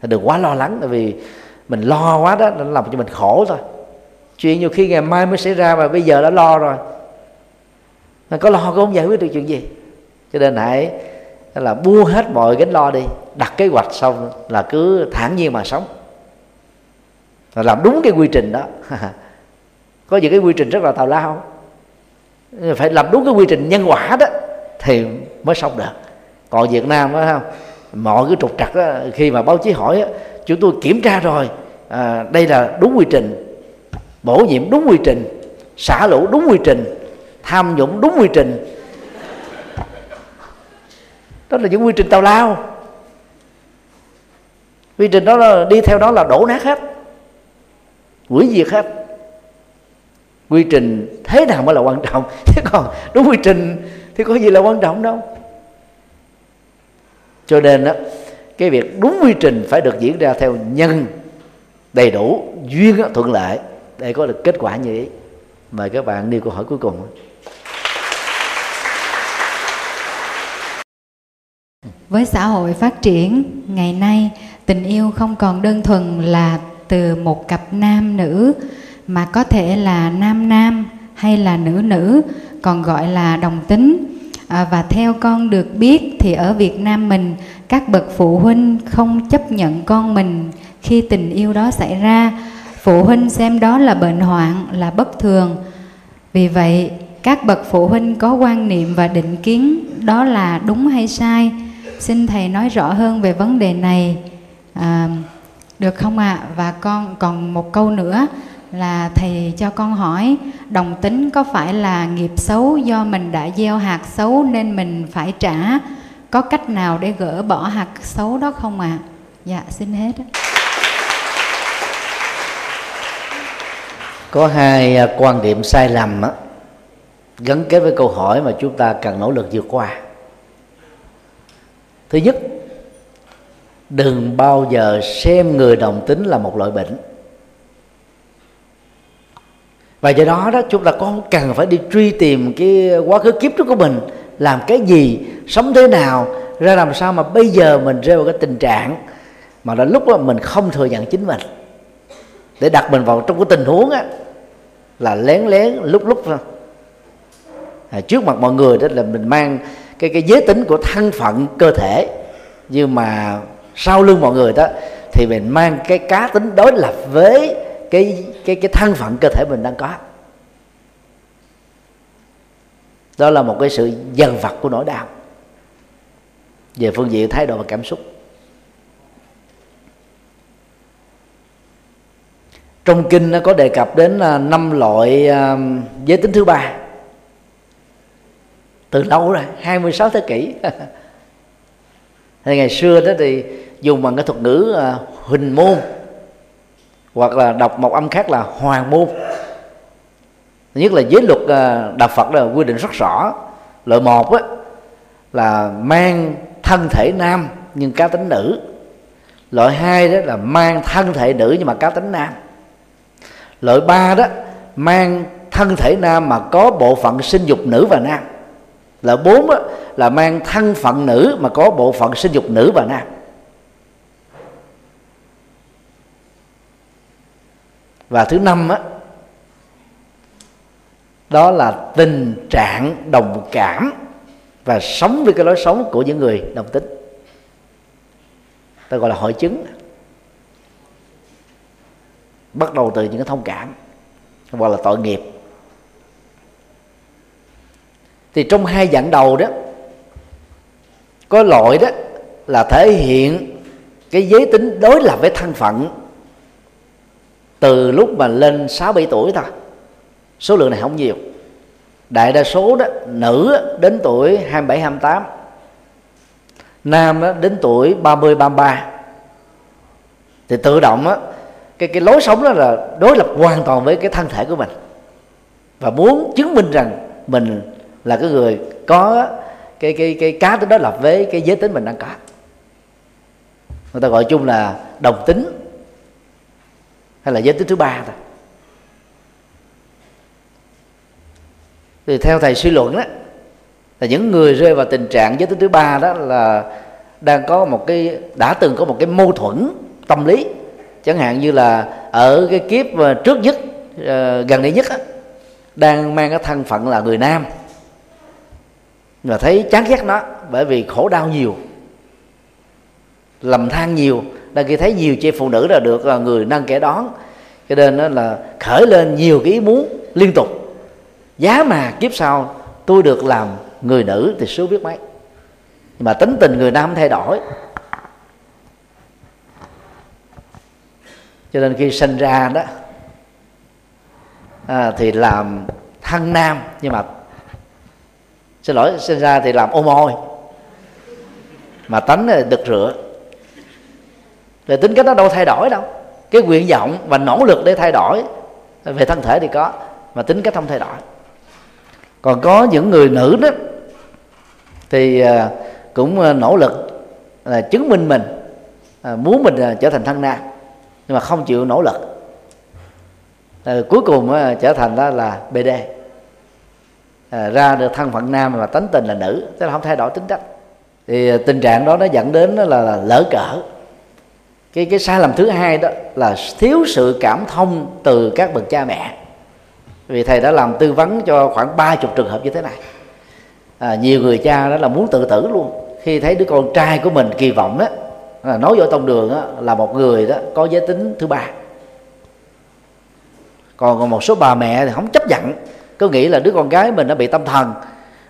Đừng quá lo lắng tại vì mình lo quá đó nó làm cho mình khổ thôi. Chuyện nhiều khi ngày mai mới xảy ra mà bây giờ đã lo rồi. Mà có lo cũng không giải quyết được chuyện gì. Cho nên hãy là buông hết mọi gánh lo đi đặt kế hoạch xong là cứ thản nhiên mà sống là làm đúng cái quy trình đó. Có những cái quy trình rất là tào lao. Phải làm đúng cái quy trình nhân quả đó thì mới xong được. Còn việt nam đó không mọi cái trục trặc đó, khi mà báo chí hỏi chúng tôi kiểm tra rồi à, đây là đúng quy trình bổ nhiệm đúng quy trình xả lũ đúng quy trình tham nhũng đúng quy trình. Đó là những quy trình tào lao. Quy trình đó là, đi theo đó là đổ nát hết quỷ diệt hết. Quy trình thế nào mới là quan trọng? Chứ còn đúng quy trình thì có gì là quan trọng đâu. Cho nên đó cái việc đúng quy trình phải được diễn ra theo nhân, đầy đủ, duyên thuận lợi. Để có được kết quả như ý. Mời các bạn nêu câu hỏi cuối cùng. Với xã hội phát triển, ngày nay tình yêu không còn đơn thuần là từ một cặp nam nữ mà có thể là nam nam hay là nữ nữ còn gọi là đồng tính. À, và theo con được biết thì ở Việt Nam mình các bậc phụ huynh không chấp nhận con mình khi tình yêu đó xảy ra. Phụ huynh xem đó là bệnh hoạn là bất thường. Vì vậy các bậc phụ huynh có quan niệm và định kiến đó là đúng hay sai? Xin thầy nói rõ hơn về vấn đề này. À, được không ạ? Và con còn một câu nữa là thầy cho con hỏi đồng tính có phải là nghiệp xấu do mình đã gieo hạt xấu nên mình phải trả? Có cách nào để gỡ bỏ hạt xấu đó không ạ? Dạ xin hết có hai à, quan điểm sai lầm á, gắn kết với câu hỏi mà chúng ta cần nỗ lực vượt qua. Thứ nhất đừng bao giờ xem người đồng tính là một loại bệnh. Và do đó đó chúng ta có cần phải đi truy tìm cái quá khứ kiếp trước của mình làm cái gì sống thế nào ra làm sao mà bây giờ mình rơi vào cái tình trạng mà là lúc đó mình không thừa nhận chính mình. Để đặt mình vào trong cái tình huống á là lén lén lúc lúc thôi. À, trước mặt mọi người đó là mình mang cái cái giới tính của thân phận cơ thể nhưng mà sau lưng mọi người đó, thì mình mang cái cá tính đối lập với cái cái cái thân phận cơ thể mình đang có. Đó là một cái sự dần vật của nỗi đau về phương diện thái độ và cảm xúc. Trong kinh nó có đề cập đến à, năm loại à, giới tính thứ ba. Từ lâu rồi 26 thế kỷ. Thì ngày xưa đó thì dùng bằng cái thuật ngữ à, uh, huỳnh môn hoặc là đọc một âm khác là hoàng môn. Nhất là giới luật uh, đạo phật là quy định rất rõ. Loại một á, là mang thân thể nam nhưng cá tính nữ. Loại hai đó là mang thân thể nữ nhưng mà cá tính nam. Loại ba đó mang thân thể nam mà có bộ phận sinh dục nữ và nam. Loại bốn đó, là mang thân phận nữ mà có bộ phận sinh dục nữ và nam. Và thứ năm á, đó là tình trạng đồng cảm và sống với cái lối sống của những người đồng tính. Ta gọi là hội chứng. Bắt đầu từ những cái thông cảm hoặc là tội nghiệp. Thì trong hai dạng đầu đó, có loại đó là thể hiện cái giới tính đối lập với thân phận từ lúc mà lên 6 7 tuổi thôi. Số lượng này không nhiều. Đại đa số đó nữ đến tuổi 27 28. Nam đó, đến tuổi 30 33. Thì tự động á cái cái lối sống đó là đối lập hoàn toàn với cái thân thể của mình. Và muốn chứng minh rằng mình là cái người có cái cái cái cá tính đó lập với cái giới tính mình đang có người ta gọi chung là đồng tính hay là giới tính thứ ba thôi. Thì theo thầy suy luận đó là những người rơi vào tình trạng giới tính thứ ba đó là đang có một cái đã từng có một cái mâu thuẫn tâm lý. Chẳng hạn như là ở cái kiếp ờ, trước nhất ờ, gần đây nhất đó, đang mang cái thân phận là người nam. Và thấy chán ghét nó bởi vì khổ đau nhiều lầm than nhiều đang khi thấy nhiều chị phụ nữ là được là người nâng kẻ đón. Cho nên đó là khởi lên nhiều cái ý muốn liên tục. Giá mà kiếp sau tôi được làm người nữ thì số biết mấy. Mà tính tình người nam thay đổi. Cho nên khi sinh ra đó à, thì làm thân nam nhưng mà xin lỗi sinh ra thì làm ô môi. Mà tánh là đực rửa về tính cách nó đâu thay đổi đâu. Cái nguyện vọng và nỗ lực để thay đổi, về thân thể thì có, mà tính cách không thay đổi. Còn có những người nữ đó, thì à, cũng à, nỗ lực là chứng minh mình à, muốn mình trở thành thân nam, nhưng mà không chịu nỗ lực. Ờ, cuối cùng trở thành đó là bd ra được thân phận nam mà tánh tình là nữ tức là không thay đổi tính cách. Thì tình trạng đó nó dẫn đến là lỡ cỡ cái cái sai lầm thứ hai đó là thiếu sự cảm thông từ các bậc cha mẹ. Vì thầy đã làm tư vấn cho khoảng ba chục trường hợp như thế này. À, nhiều người cha đó là muốn tự tử luôn. Khi thấy đứa con trai của mình kỳ vọng đó là nói vô tông đường đó, là một người đó có giới tính thứ ba. Còn một số bà mẹ thì không chấp nhận. Cứ nghĩ là đứa con gái mình đã bị tâm thần.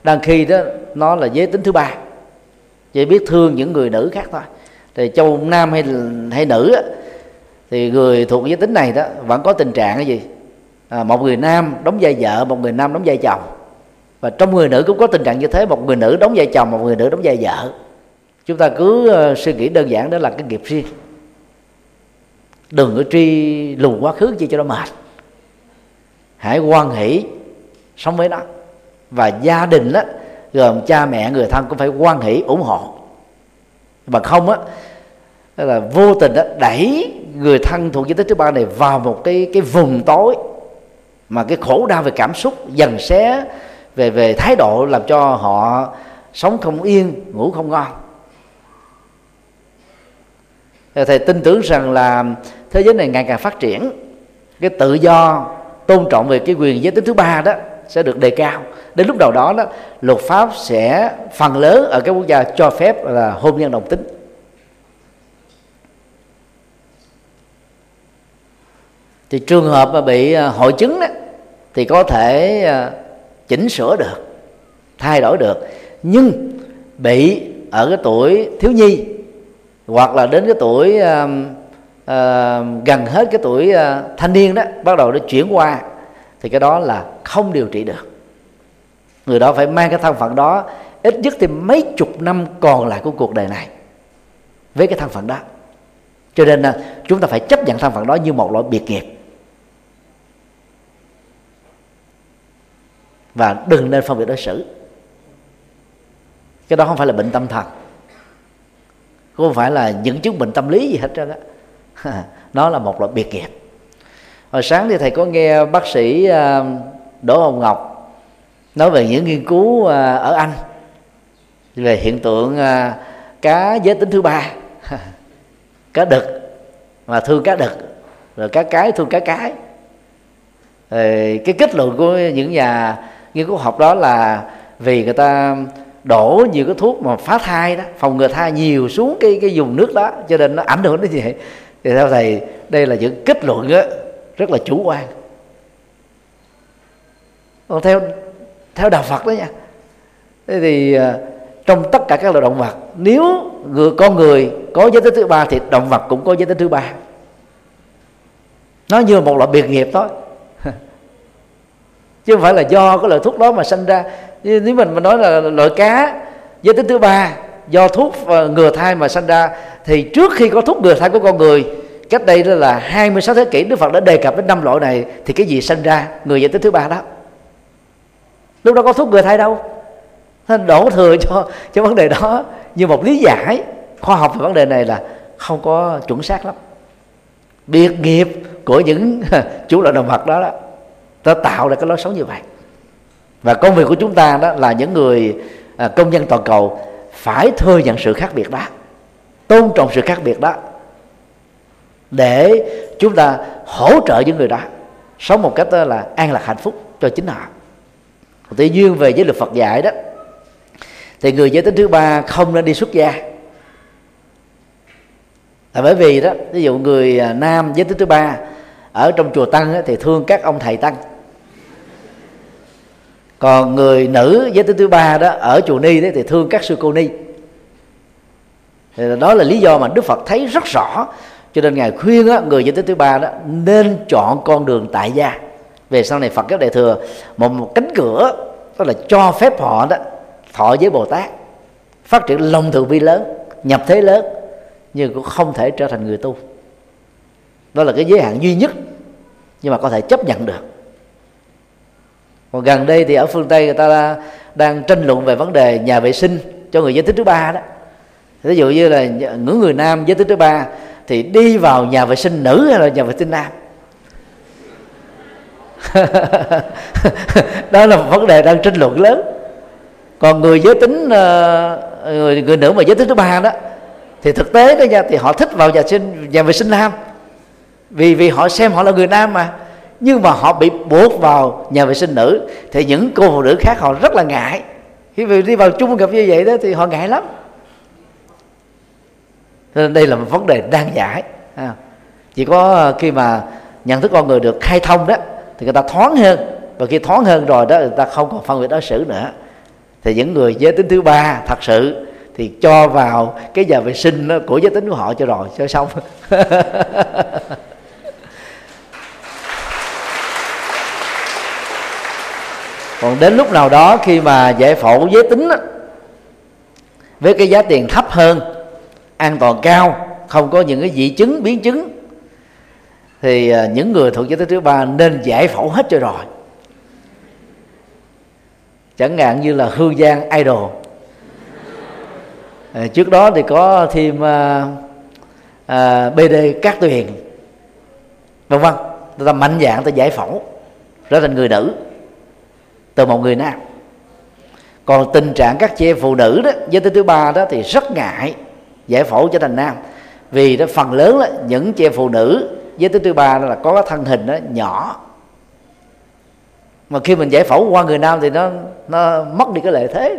Đang khi đó nó là giới tính thứ ba. Chỉ biết thương những người nữ khác thôi thì châu nam hay hay nữ á, thì người thuộc giới tính này đó vẫn có tình trạng cái gì? À, một người nam đóng vai vợ một người nam đóng vai chồng. Và trong người nữ cũng có tình trạng như thế một người nữ đóng vai chồng một người nữ đóng vai vợ. Chúng ta cứ uh, suy nghĩ đơn giản đó là cái nghiệp riêng. Đừng có truy lùng quá khứ chi cho nó mệt. Hãy quan hỷ sống với nó. Và gia đình đó gồm cha mẹ người thân cũng phải quan hỷ ủng hộ mà không á là vô tình đó đẩy người thân thuộc giới tính thứ ba này vào một cái cái vùng tối mà cái khổ đau về cảm xúc dần xé về về thái độ làm cho họ sống không yên, ngủ không ngon. Thầy tin tưởng rằng là thế giới này ngày càng phát triển. Cái tự do tôn trọng về cái quyền giới tính thứ ba đó sẽ được đề cao. Đến lúc đầu đó đó luật pháp sẽ phần lớn ở các quốc gia cho phép là hôn nhân đồng tính. Thì trường hợp mà bị à, hội chứng đó, thì có thể à, chỉnh sửa được thay đổi được. Nhưng bị ở cái tuổi thiếu nhi hoặc là đến cái tuổi uh, uh, gần hết cái tuổi uh, thanh niên đó bắt đầu nó chuyển qua thì cái đó là không điều trị được. Người đó phải mang cái thân phận đó, ít nhất thì mấy chục năm còn lại của cuộc đời này với cái thân phận đó. Cho nên là chúng ta phải chấp nhận thân phận đó như một loại biệt nghiệp. Và đừng nên phân biệt đối xử. Cái đó không phải là bệnh tâm thần. Không phải là những chứng bệnh tâm lý gì hết trơn á. Nó là một loại biệt nghiệp hồi sáng thì thầy có nghe bác sĩ à, đỗ hồng ngọc nói về những nghiên cứu à, ở anh, về hiện tượng à, cá giới tính thứ ba, cá đực, mà thương cá đực, rồi cá cái thương cá cái. Rồi cái kết luận của những nhà nghiên cứu học đó là vì người ta đổ nhiều cái thuốc mà phá thai đó, phòng ngừa thai nhiều xuống cái cái dùng nước đó, cho nên nó ảnh hưởng đến gì thì theo thầy, đây là những kết luận đó rất là chủ quan. Còn theo theo đạo Phật đó nha. Thế thì à, trong tất cả các loài động vật, nếu người, con người có giới tính thứ ba thì động vật cũng có giới tính thứ ba. Nó như một loại biệt nghiệp thôi. Chứ không phải là do cái loại thuốc đó mà sinh ra. Nếu mình mà nói là loại cá giới tính thứ ba do thuốc à, ngừa thai mà sinh ra, thì trước khi có thuốc ngừa thai của con người cách đây đó là 26 thế kỷ, Đức Phật đã đề cập đến năm loại này, thì cái gì sinh ra, người giới tính thứ ba đó. Lúc đó có thuốc người thay đâu. Nên đổ thừa cho cho vấn đề đó. Như một lý giải khoa học về vấn đề này là không có chuẩn xác lắm. Biệt nghiệp của những chủ loại động vật đó đó ta tạo ra cái lối sống như vậy. Và công việc của chúng ta đó là những người à, công dân toàn cầu phải thừa nhận sự khác biệt đó, tôn trọng sự khác biệt đó để chúng ta hỗ trợ những người đó sống một cách là an lạc hạnh phúc cho chính họ. Tuy nhiên về giới luật Phật dạy đó, thì người giới tính thứ ba không nên đi xuất gia. Là bởi vì đó, ví dụ người à, nam giới tính thứ ba ở trong chùa tăng thì thương các ông thầy tăng. Còn người nữ giới tính thứ ba đó ở chùa ni đấy, thì thương các sư cô ni. Thì đó là lý do mà đức phật thấy rất rõ cho nên ngài khuyên á, người giới tính thứ ba đó nên chọn con đường tại gia. Về sau này phật giáo đại thừa một, một cánh cửa đó là cho phép họ đó thọ với bồ tát phát triển lòng từ bi lớn nhập thế lớn nhưng cũng không thể trở thành người tu. Đó là cái giới hạn duy nhất nhưng mà có thể chấp nhận được. Còn gần đây thì ở phương tây người ta đang tranh luận về vấn đề nhà vệ sinh cho người giới tính thứ ba đó. Ví dụ như là những người nam giới tính thứ ba thì đi vào nhà vệ sinh nữ hay là nhà vệ sinh nam? Đó là một vấn đề đang tranh luận lớn. Còn người giới tính ờ, người, người nữ mà giới tính thứ ba đó thì thực tế đó nha thì họ thích vào nhà sinh nhà vệ sinh nam. Vì vì họ xem họ là người nam mà. Nhưng mà họ bị buộc vào nhà vệ sinh nữ thì những cô phụ nữ khác họ rất là ngại. Khi vì đi vào chung gặp như vậy đó thì họ ngại lắm cho nên đây là một vấn đề đang giải. À. chỉ có ờ, khi mà nhận thức con người được khai thông đó, thì người ta thoáng hơn. Và khi thoáng hơn rồi đó, người ta không còn phân biệt đối xử nữa. Thì những người giới tính thứ ba, thật sự, thì cho vào cái giờ vệ sinh của giới tính của họ cho rồi, cho xong. Còn đến lúc nào đó khi mà giải phẫu giới tính với cái giá tiền thấp hơn an toàn cao không có những cái dị chứng biến chứng. Thì à, những người thuộc giới tính thứ ba nên giải phẫu hết cho rồi. Chẳng hạn như là hương giang idol. À, trước đó thì có thêm à, à, bd cát tuyền vân vân. Người ta mạnh dạng ta giải phẫu trở thành người nữ từ một người nam. Còn tình trạng các chị em phụ nữ đó giới tính thứ ba đó thì rất ngại giải phẫu trở thành nam. Vì đó phần lớn đó, những chị em phụ nữ giới tính thứ ba là có cái thân hình đó nhỏ. Mà khi mình giải phẫu qua người nam thì nó nó mất đi cái lợi thế.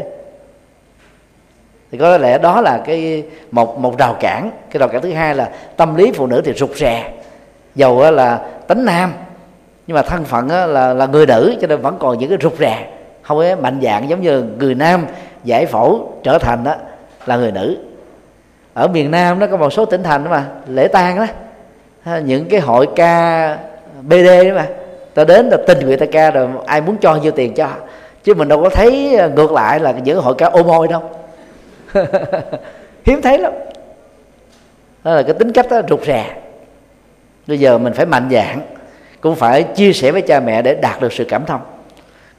Thì có lẽ đó là cái một một rào cản. Cái rào cản thứ hai là tâm lý phụ nữ thì rụt rè. Dầu là tính nam nhưng mà thân phận là là người nữ cho nên vẫn còn những cái rụt rè. Không có mạnh dạng giống như người nam giải phẫu trở thành đó là người nữ ở miền nam nó có một số tỉnh thành đó mà, lễ tang đó. Những cái hội ca bd đó mà, ta đến là tình nguyện ta ca rồi ai muốn cho nhiêu tiền cho. Chứ mình đâu có thấy à, ngược lại là những hội ca ôm môi đâu. Hiếm thấy lắm. Đó là cái tính cách đó rụt rè. Bây giờ mình phải mạnh dạng cũng phải chia sẻ với cha mẹ để đạt được sự cảm thông.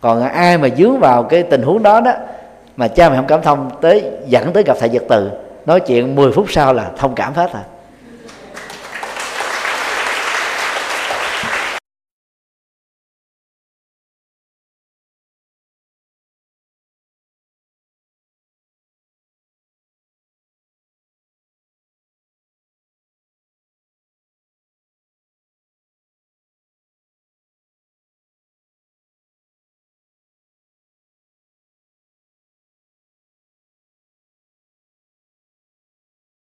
Còn ai mà dướng vào cái tình huống đó đó, mà cha mẹ không cảm thông tới, dẫn tới gặp thầy giật từ nói chuyện 10 phút sau là thông cảm hết rồi.